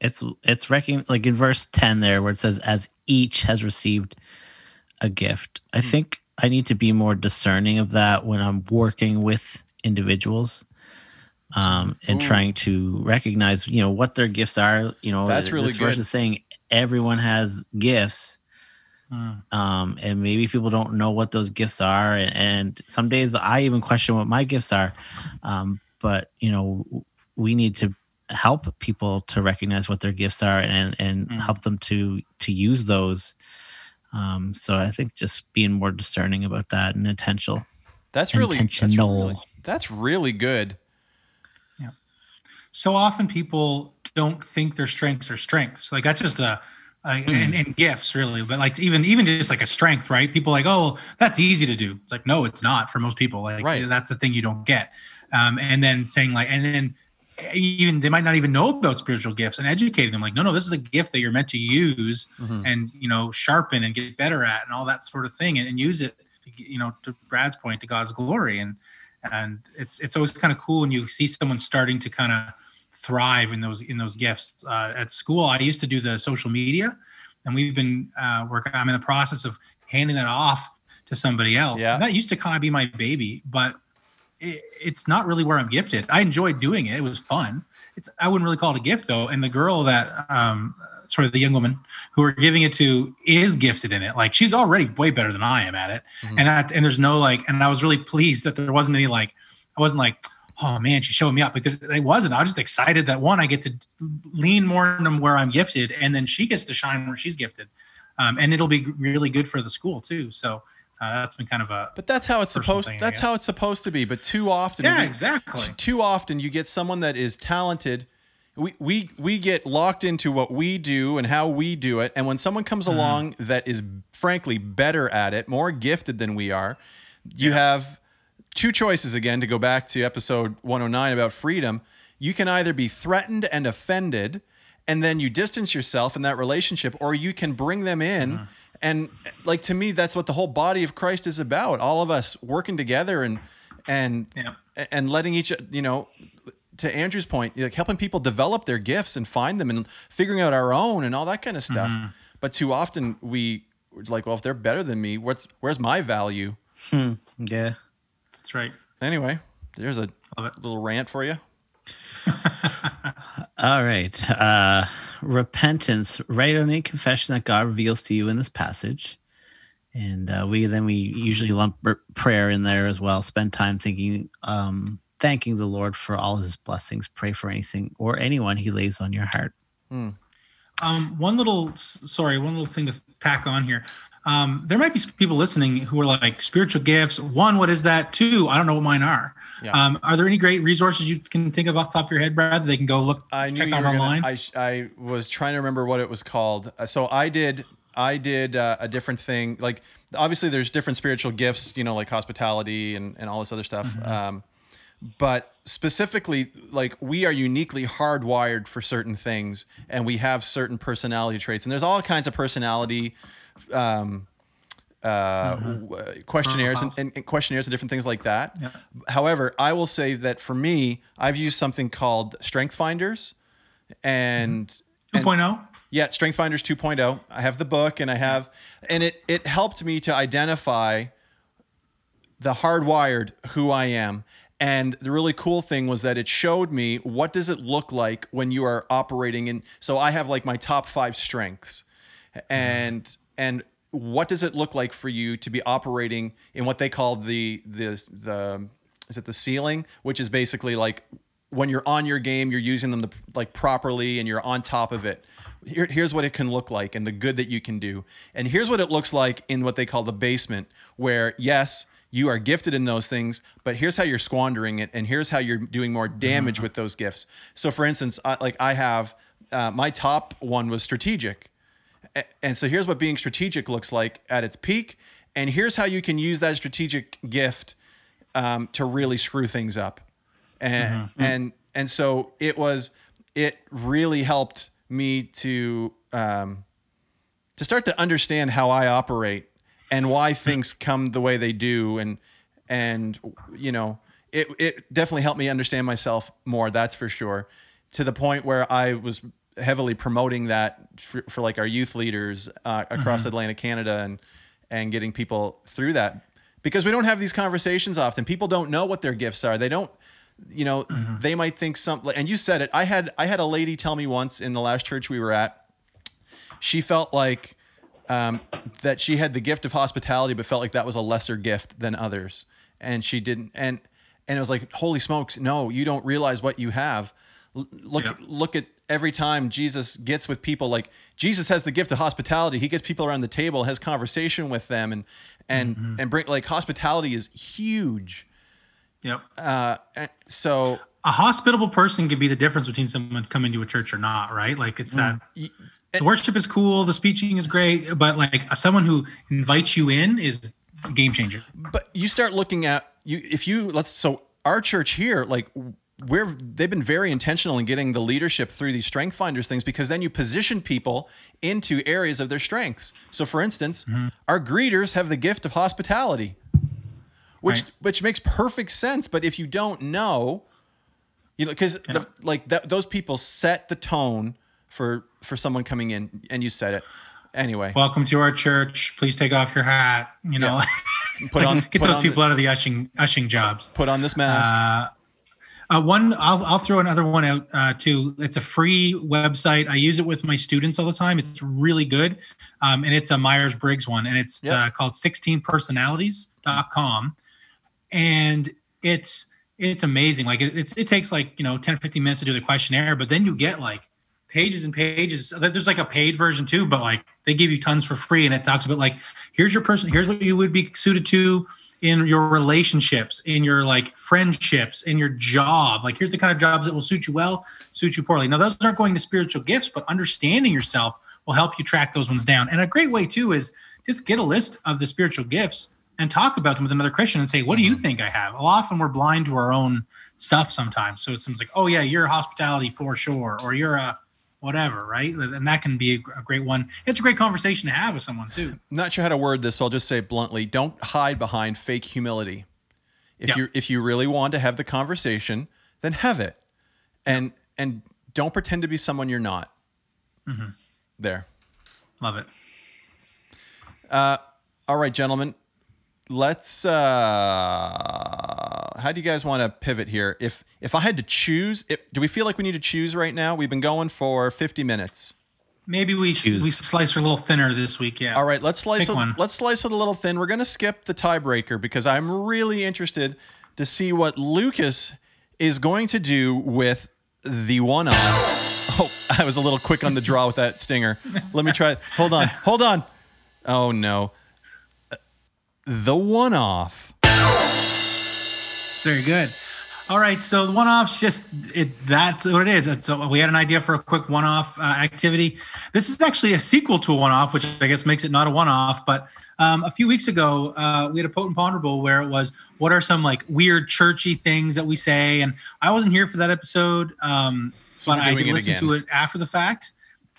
it's it's recon like in verse ten there where it says, "As each has received a gift." I think I need to be more discerning of that when I'm working with individuals, um, and Ooh. trying to recognize, you know, what their gifts are. You know, That's really this verse good. is saying everyone has gifts. Um, and maybe people don't know what those gifts are, and, and some days I even question what my gifts are. Um, but you know, we need to help people to recognize what their gifts are and and Mm. help them to to use those um so i think just being more discerning about that and intentional that's really that's Intentional. really, that's really good. So often people don't think their strengths are strengths. Like that's just a, a hmm. and, and gifts really, but like even even just like a strength, right? People like, oh, that's easy to do. It's like no, it's not for most people. Like Right. that's the thing you don't get. Um, and then saying like, and then eh, even they might not even know about spiritual gifts and educating them like, no, no, this is a gift that you're meant to use mm-hmm. and you know sharpen and get better at and all that sort of thing and, and use it to, you know to brad's point to god's glory and and it's it's always kind of cool when you see someone starting to kind of thrive in those in those gifts. Uh, at school i used to do the social media and we've been uh working i'm in the process of handing that off to somebody else. Yeah. And that used to kind of be my baby but it, it's not really where i'm gifted. I enjoyed doing it. It was fun. It's i wouldn't really call it a gift though. And the girl that um sort of the young woman who we're giving it to is gifted in it. Like she's already way better than i am at it. Mhm. and that and there's no like and i was really pleased that there wasn't any like i wasn't like oh man she's showing me up there, it wasn't i was just excited that one i get to lean more into where i'm gifted and then she gets to shine where she's gifted um, and it'll be really good for the school too. So uh, that's been kind of a But that's how it's supposed. thing, that's how it's supposed to be. But too often, yeah, we- exactly. too often you get someone that is talented. We, we we get locked into what we do and how we do it, and when someone comes Mm-hmm. along that is frankly better at it, more gifted than we are, you have two choices again to go back to episode 109 about freedom. You can either be threatened and offended, and then you distance yourself in that relationship, or you can bring them in. Mm-hmm. And like to me, that's what the whole body of Christ is about. All of us working together and and Yeah. and letting each you know to Andrew's point, like helping people develop their gifts and find them and figuring out our own and all that kind of stuff. Mm-hmm. But too often we like, well, if they're better than me, what's where's my value? Yeah. That's right. Anyway, there's a little rant for you. All right. Uh, repentance. Write on a confession that God reveals to you in this passage. And uh, we then we usually lump prayer in there as well. Spend time thinking, um, thanking the Lord for all His blessings. Pray for anything or anyone He lays on your heart. Um, one little, sorry, one little thing to tack on here. Um, there might be some people listening who are like spiritual gifts. One, what is that? Two, I don't know what mine are. Yeah. Um, are there any great resources you can think of off the top of your head, Brad? They can go look, I check out were gonna, online. I, I was trying to remember what it was called. Uh, So I did I did uh, a different thing. Like obviously there's different spiritual gifts, you know, like hospitality and, and all this other stuff. Mm-hmm. Um, but specifically, like we are uniquely hardwired for certain things, and we have certain personality traits. And there's all kinds of personality um, uh, w- questionnaires and, and, questionnaires and different things like that. Yeah. However, I will say that for me, I've used something called Strength Finders, and 2.0. yeah, Strength Finders 2.0. I have the book and I have and it it helped me to identify the hardwired who I am. And the really cool thing was that it showed me what does it look like when you are operating in so I have like my top 5 strengths. And and what does it look like for you to be operating in what they call the the the is it the ceiling, which is basically like when you're on your game, you're using them the, like properly and you're on top of it. Here, here's what it can look like and the good that you can do. And here's what it looks like in what they call the basement, where yes, you are gifted in those things, but here's how you're squandering it, and here's how you're doing more damage with those gifts. So, for instance, I, like I have uh, my top one was strategic, and so here's what being strategic looks like at its peak, and here's how you can use that strategic gift um, to really screw things up. And and and so it was it really helped me to um, to start to understand how I operate and why things come the way they do and and you know it it definitely helped me understand myself more that's for sure to the point where I was heavily promoting that for, for like our youth leaders uh, across Atlantic Canada and and getting people through that. Because we don't have these conversations often. People don't know what their gifts are. They don't you know they might think something and you said it. I had i had a lady tell me once in the last church we were at she felt like um, that she had the gift of hospitality but felt like that was a lesser gift than others. And she didn't and and it was like holy smokes no you don't realize what you have. L- look Yeah. look at every time jesus gets with people like jesus has the gift of hospitality he gets people around the table has conversation with them and and and bring like hospitality is huge Yep. uh, so a hospitable person can be the difference between someone coming to a church or not, right? Like it's that y- the worship is cool, the speaking is great, but like someone who invites you in is a game changer. but you start looking at you if you let's so our church here like we're they've been very intentional in getting the leadership through these strength finders things because then you position people into areas of their strengths so for instance our greeters have the gift of hospitality which Right. which makes perfect sense but if you don't know you know because like that, those people set the tone for for someone coming in and you said it anyway Welcome to our church. Please take off your hat. You know, Put Like, on- get put those on people the- out of the ushing ushing jobs. put on this mask Uh, one, I'll, I'll throw another one out uh, too. It's a free website. I use it with my students all the time. It's really good. Um, and it's a Myers Briggs one, and it's Yep. uh, called 16personalities.com. And it's, it's amazing. Like it, it's, it takes like, you know, 10, 15 minutes to do the questionnaire, but then you get like pages and pages. There's like a paid version too, but like they give you tons for free, and it talks about like here's your person, here's what you would be suited to in your relationships, in your like friendships, in your job. Like here's the kind of jobs that will suit you well, suit you poorly. Now those aren't going to spiritual gifts, but understanding yourself will help you track those ones down. And a great way too is just get a list of the spiritual gifts and talk about them with another Christian and say, "What do you mm-hmm. think I have?" Well, often we're blind to our own stuff sometimes. So it seems like, "Oh yeah, you're hospitality for sure," or "You're a whatever," right? And that can be a, great one. It's a great conversation to have with someone too. Not sure how to word this, so I'll just say bluntly: don't hide behind fake humility. If Yeah. you if you really want to have the conversation, then have it, and and don't pretend to be someone you're not. Mm-hmm. There. Love it. All right, gentlemen. Let's. uh How do you guys want to pivot here? If if I had to choose, if, do we feel like we need to choose right now? We've been going for 50 minutes. Maybe we Choose. we slice her a little thinner this week. Yeah. All right, let's slice Pick it. one. Let's slice it a little thin. We're gonna skip the tiebreaker because I'm really interested to see what Lucas is going to do with the one on. Oh, I was a little quick on the draw with that stinger. Let me try. Hold on. Hold on. Oh no. The one off. Very good. All right, so the one-offs just it that's what it is. It's a, we had an idea for a quick one-off uh, activity. This is actually a sequel to a one-off, which I guess makes it not a one-off. But um, a few weeks ago, uh, we had a potent ponderable where it was what are some like weird churchy things that we say, and I wasn't here for that episode, um, So but I did listen again. to it after the fact,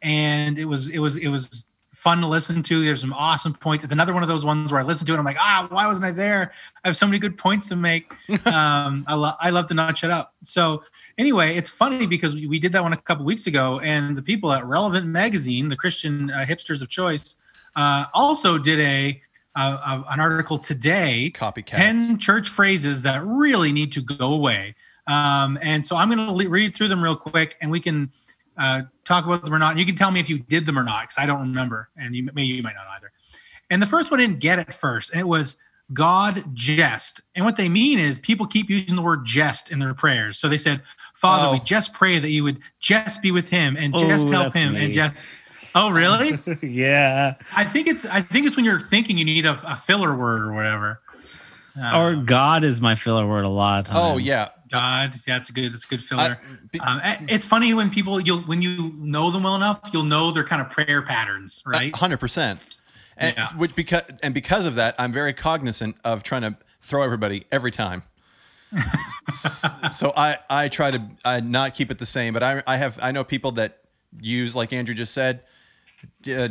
and it was it was it was fun to listen to. There's some awesome points. It's another one of those ones where I listen to it. And I'm like, ah, why wasn't I there? I have so many good points to make. um, I, lo- I love to not shut up. So anyway, it's funny because we, we did that one a couple weeks ago, and the people at Relevant Magazine, the Christian uh, hipsters of choice, uh, also did a uh, uh, an article today. Copycats. Ten church phrases that really need to go away. Um, and so I'm going to le- read through them real quick, and we can uh, talk about them or not. And you can tell me if you did them or not, because I don't remember, and you maybe you might not either. And the first one I didn't get at first, and it was God jest. And what they mean is people keep using the word jest in their prayers. So they said, Father, Oh. we just pray that you would just be with him and just Oh, help him me. and just. Oh, really? yeah. I think it's I think it's when you're thinking you need a, a filler word or whatever. Uh, Or God is my filler word a lot of times. Oh yeah. God, yeah, that's a good. That's a good filler. I- be- um, eh, it's funny when people you'll when you know them well enough, you'll know their kind of prayer patterns, right? Hundred percent. And Yeah. which because and because of that, I'm very cognizant of trying to throw everybody every time. So I I try to I not keep it the same, but I I have I know people that use like Andrew just said, uh,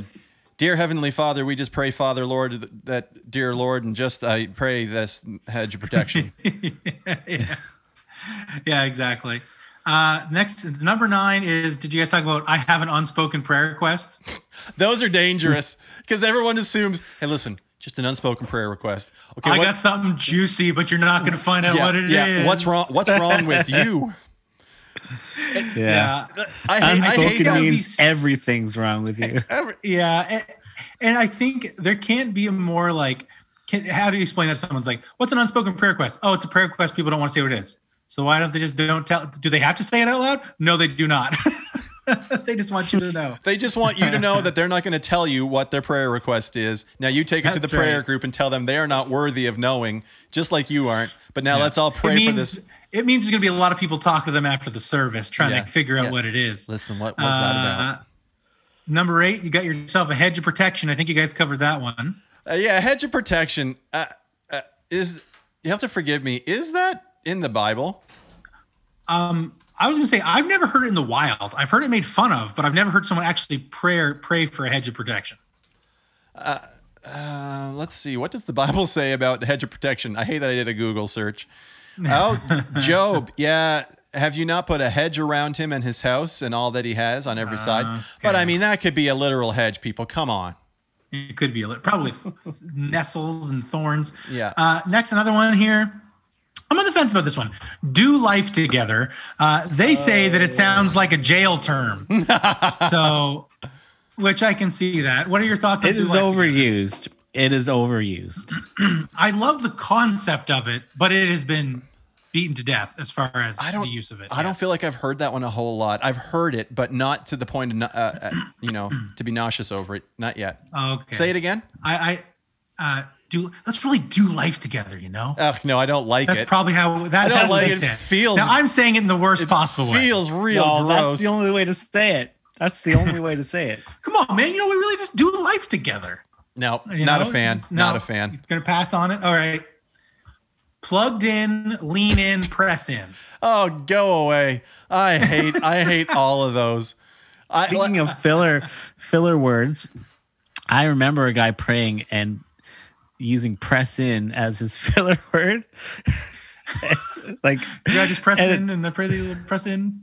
dear heavenly Father, we just pray, Father Lord, that dear Lord, and just I pray this hedge of protection. yeah. yeah, exactly. Uh, next, number nine is. Did you guys talk about? I have an unspoken prayer request. Those are dangerous because everyone assumes, hey, listen, just an unspoken prayer request. Okay, I what- got something juicy, but you're not going to find out yeah, what it is. yeah. What's wrong? What's wrong with you? Yeah. Yeah, I hate, I hate Unspoken that. means everything's wrong with you. yeah, and, and I think there can't be a more like. Can, how do you explain that? to Someone's like, "What's an unspoken prayer request?" Oh, it's a prayer request. People don't want to say what it is. So why don't they just don't tell? Do they have to say it out loud? No, they do not. they just want you to know. They just want you to know that they're not going to tell you what their prayer request is. Now you take it to the That's prayer group and tell them they are not worthy of knowing, just like you aren't. But now Yeah. let's all pray means, for this. It means there's going to be a lot of people talking to them after the service, trying Yeah, to figure out yeah. what it is. Listen, what was that about? Uh, Number eight, you got yourself a hedge of protection. I think you guys covered that one. Uh, yeah, hedge of protection uh, uh, is. You have to forgive me. Is that in the Bible? Um, I was going to say I've never heard it in the wild. I've heard it made fun of, but I've never heard someone actually pray pray for a hedge of protection. Uh, let's see. What does the Bible say about the hedge of protection? I hate that I did a Google search. Oh, Job. Yeah. Have you not put a hedge around him and his house and all that he has on every side? But I mean, that could be a literal hedge, people. Come on. It could be a li- probably nestles and thorns. Yeah. Uh, next, another one here. I'm on the fence about this one. Do life together. Uh, they say that it sounds like a jail term. so, which I can see that. What are your thoughts on It is life together? overused. It is overused. I love the concept of it, but it has been beaten to death as far as I don't the use of it. I don't feel like I've heard that one a whole lot. I've heard it, but not to the point of, uh, uh, you know, to be nauseous over it. Not yet. Okay. Say it again. I, I uh, do. Let's really do life together. You know. Ugh, no, I don't like That's it. That's probably how. That's I don't how like they it. say feels- Now I'm saying it in the worst possible way. Feels real No, gross. that's the only way to say it. That's the only way to say it. Come on, man. You know we really just do life together. no, You not know? a fan. It's- Not no, a fan. You're gonna pass on it. All right. Plugged in, lean in, press in. Oh, go away. I hate. I hate all of those. I Speaking of filler filler words, I remember a guy praying and using press in as his filler word. like yeah, gotta just press And it- in and the pray that you press in.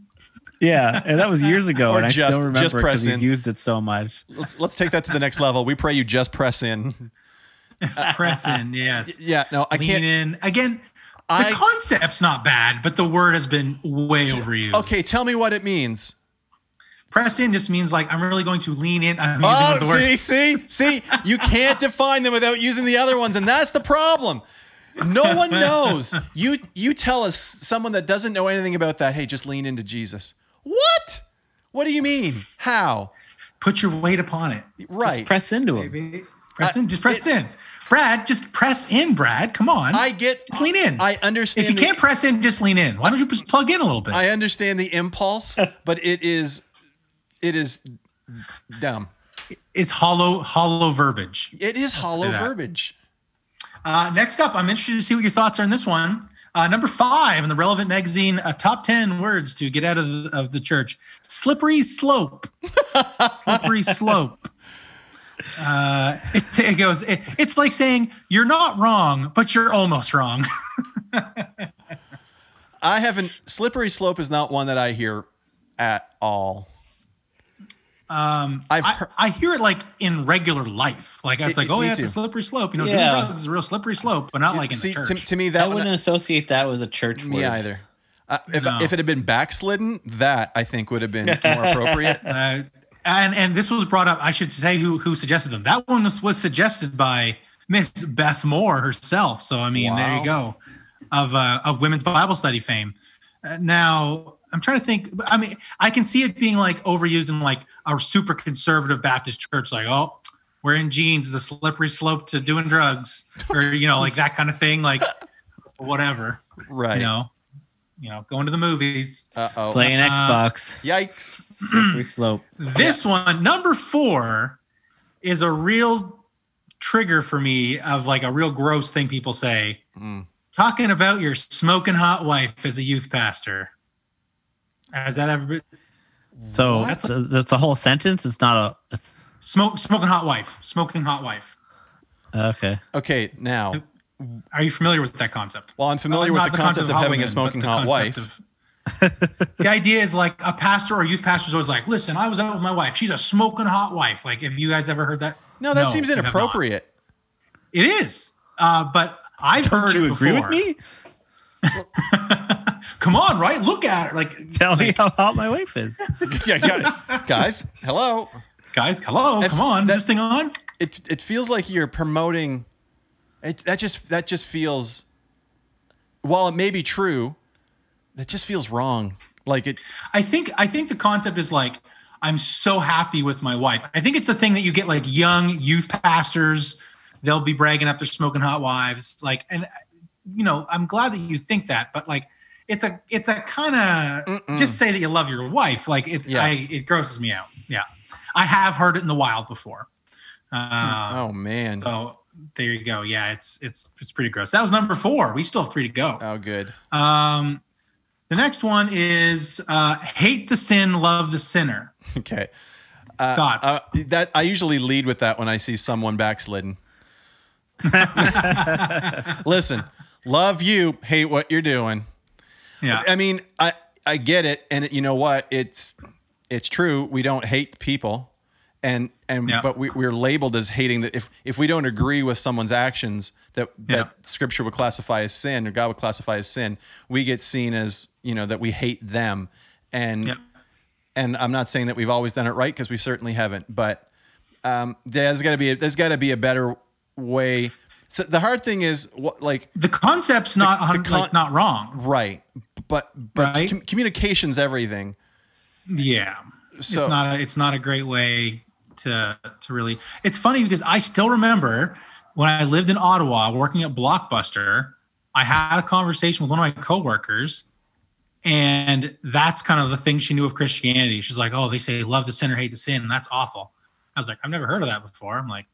yeah, and that was years ago, Or and I still remember just press because in. we've used it so much. let's let's take that to the next level. We pray you just press in. Press in, yes. Yeah, no, I lean can't. in. Again, the I- concept's not bad, but the word has been way overused. Okay, tell me what it means. Press in just means like I'm really going to lean in. I'm using one Oh, of the see, words. see, see. You can't define them without using the other ones, and that's the problem. No one knows. You you tell us someone that doesn't know anything about that. Hey, just lean into Jesus. What? What do you mean? How? Put your weight upon it. Right. Press into him. Press in. Just press it- in. Brad, just press in, Brad. Come on. I get. just lean in. I understand. if you the- can't press in, just lean in. Why don't you just plug in a little bit? I understand the impulse, but it is, it is dumb. it's hollow, hollow verbiage. It is hollow verbiage. Uh, next up, I'm interested to see what your thoughts are on this one. Uh, number five in the relevant magazine, uh, top 10 words to get out of the, of the church. Slippery slope. Slippery slope. Uh, it, it goes, it- it's like saying you're not wrong, but you're almost wrong. I haven't. Slippery slope is not one that I hear at all. Um, I've I, heard- I hear it like in regular life. Like it's It- like, oh me yeah, it's a slippery slope. You know, Yeah. doing drugs is a real slippery slope, but not like in See, the church. to, to me I that wouldn't one. associate that with a church word. Me either. Uh, if, No. if it had been backslidden, that I think would have been more appropriate. Uh, and and this was brought up. I should say who who suggested them. That one was, was suggested by Miss Beth Moore herself. So I mean, there you go, of uh, of women's Bible study fame. Uh, now I'm trying to think. I mean, I can see it being like overused in like a super conservative Baptist church, like oh, wearing jeans is a slippery slope to doing drugs, or you know, like that kind of thing, like whatever. Right. You know, you know, going to the movies. Uh oh. Playing Uh, Xbox, Yikes. slippery slope. This one, number four, is a real trigger for me of like a real gross thing people say. Mm. Talking about your smoking hot wife as a youth pastor. Has that ever been So What? th- that's a whole sentence. It's not a. It's, smoke smoking hot wife? Smoking hot wife. okay. Okay, now, Are you familiar with that concept? well, I'm familiar Uh, with not the concept of hot having a smoking hot wife. of- the idea is like a pastor or youth pastor is always like, listen, I was out with my wife. She's a smoking hot wife. Like, have you guys ever heard that? No, that seems you have not. inappropriate. It is. Uh, but I've Don't heard you it agree before. with me? Come on, right? Look at it. Like, Tell me how hot my wife is. yeah, yeah. guys, hello. guys, hello, If come on. that- is this thing on? It it feels like you're promoting. It, that just that just feels. While it may be true, that just feels wrong. Like it. I think I think the concept is like I'm so happy with my wife. I think it's a thing that you get like young youth pastors. They'll be bragging up their smoking hot wives. Like, and you know, I'm glad that you think that, but like, it's a it's a kind of just say that you love your wife. Like it, Yeah. I, it grosses me out. Yeah, I have heard it in the wild before. Uh, oh man. So there you go. Yeah, it's it's it's pretty gross. That was number four. We still have three to go. Oh good. Um, the next one is uh, hate the sin, love the sinner. Okay. Uh, Thoughts? uh, that I usually lead with that when I see someone backslidden. Listen, love you, hate what you're doing. Yeah, I mean, I I get it, and you know what? It's it's true. We don't hate people, and and Yeah. but we, we're labeled as hating that if if we don't agree with someone's actions that that Yeah. Scripture would classify as sin or God would classify as sin, we get seen as you know that we hate them, and yeah, and I'm not saying that we've always done it right because we certainly haven't, but um, there's got to be a, there's got to be a better way. So the hard thing is what like The concept's not the 100 con- like not wrong. right, but but Right. com- communication's everything. Yeah. So- it's not a, it's not a great way to to really. It's funny because I still remember when I lived in Ottawa working at Blockbuster, I had a conversation with one of my coworkers and that's kind of the thing she knew of Christianity. She's like, "Oh, they say love the sinner, hate the sin, and that's awful." I was like, "I've never heard of that before." I'm like,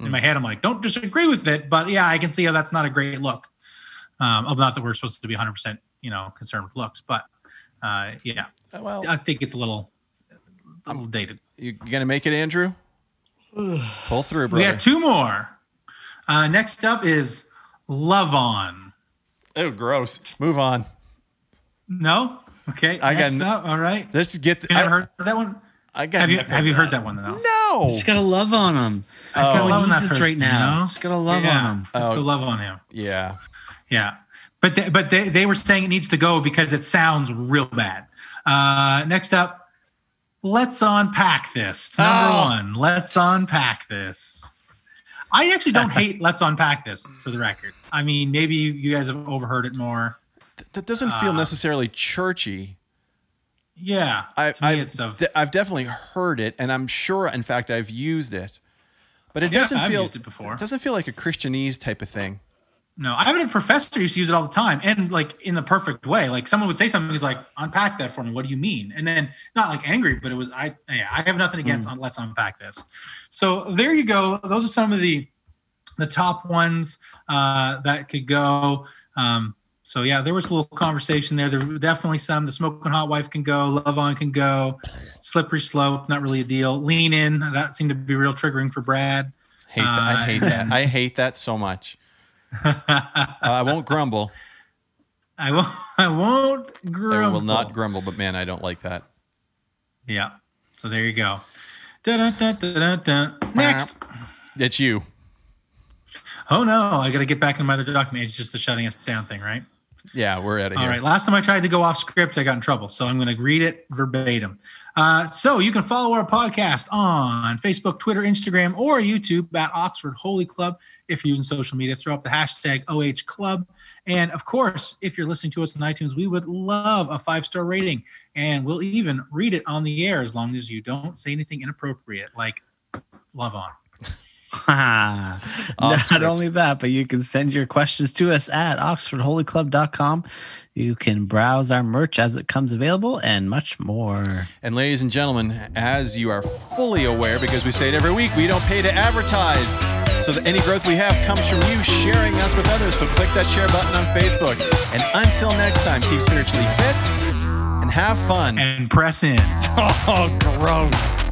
in my head, I'm like, "Don't disagree with it," but yeah, I can see how that's not a great look. Um, although not that we're supposed to be 100, percent you know, concerned with looks, but uh, yeah, Well, I think it's a little, a little dated. you gonna make it, Andrew? Pull through, bro. We got two more. Uh, next up is Love On. oh, gross. Move on. No, okay. I got up, all right. Let's get. You I, heard that one? I got. Have you have you heard that one though? No. Just gotta love on him. Just gotta Oh. love on that person, right now. you know? Just gotta love yeah, on him. Just Oh. go love on him. Yeah. Yeah. But they, but they, they were saying it needs to go because it sounds real bad. Uh, next up, let's unpack this. Number Oh. one, let's unpack this. I actually don't hate let's unpack this for the record. I mean, maybe you guys have overheard it more. That doesn't feel Uh, necessarily churchy. Yeah. I, to I've, it's of, de- I've definitely heard it, and I'm sure, in fact, I've used it. But it Yeah, doesn't I've feel. used it before. doesn't feel like a Christianese type of thing. No, I have a professor who used to use it all the time, and like in the perfect way. Like someone would say something, he's like, "Unpack that for me. What do you mean?" And then not like angry, but it was, "I, yeah, I have nothing against. Un- let's unpack this." So there you go. Those are some of the the top ones uh, that could go. Um, so yeah, there was a little conversation there. There were definitely some. The smoking hot wife can go. Love on can go. Slippery slope, not really a deal. Lean in. That seemed to be real triggering for Brad. Hate that. I Uh, hate that. I hate that so much. Uh, I won't grumble. I won't. I won't grumble. I will not grumble, but man, I don't like that. Yeah. So there you go. Da-da-da-da-da-da. Next. It's you. Oh no, I got to get back in my other document. It's just the shutting us down thing, right? Yeah, we're at it. All right. Last time I tried to go off script, I got in trouble. So I'm going to read it verbatim. Uh, so you can follow our podcast on Facebook, Twitter, Instagram, or YouTube at Oxford Holy Club. If you're using social media, throw up the hashtag OH Club. And of course, if you're listening to us on iTunes, we would love a five star rating. And we'll even read it on the air as long as you don't say anything inappropriate, like love on. Not only that, but you can send your questions to us at oxfordholyclub.com. You can browse our merch as it comes available and much more. And ladies and gentlemen, as you are fully aware, because we say it every week, we don't pay to advertise. So that any growth we have comes from you sharing us with others. So click that share button on Facebook. And until next time, keep spiritually fit and have fun. And press in. Oh, gross.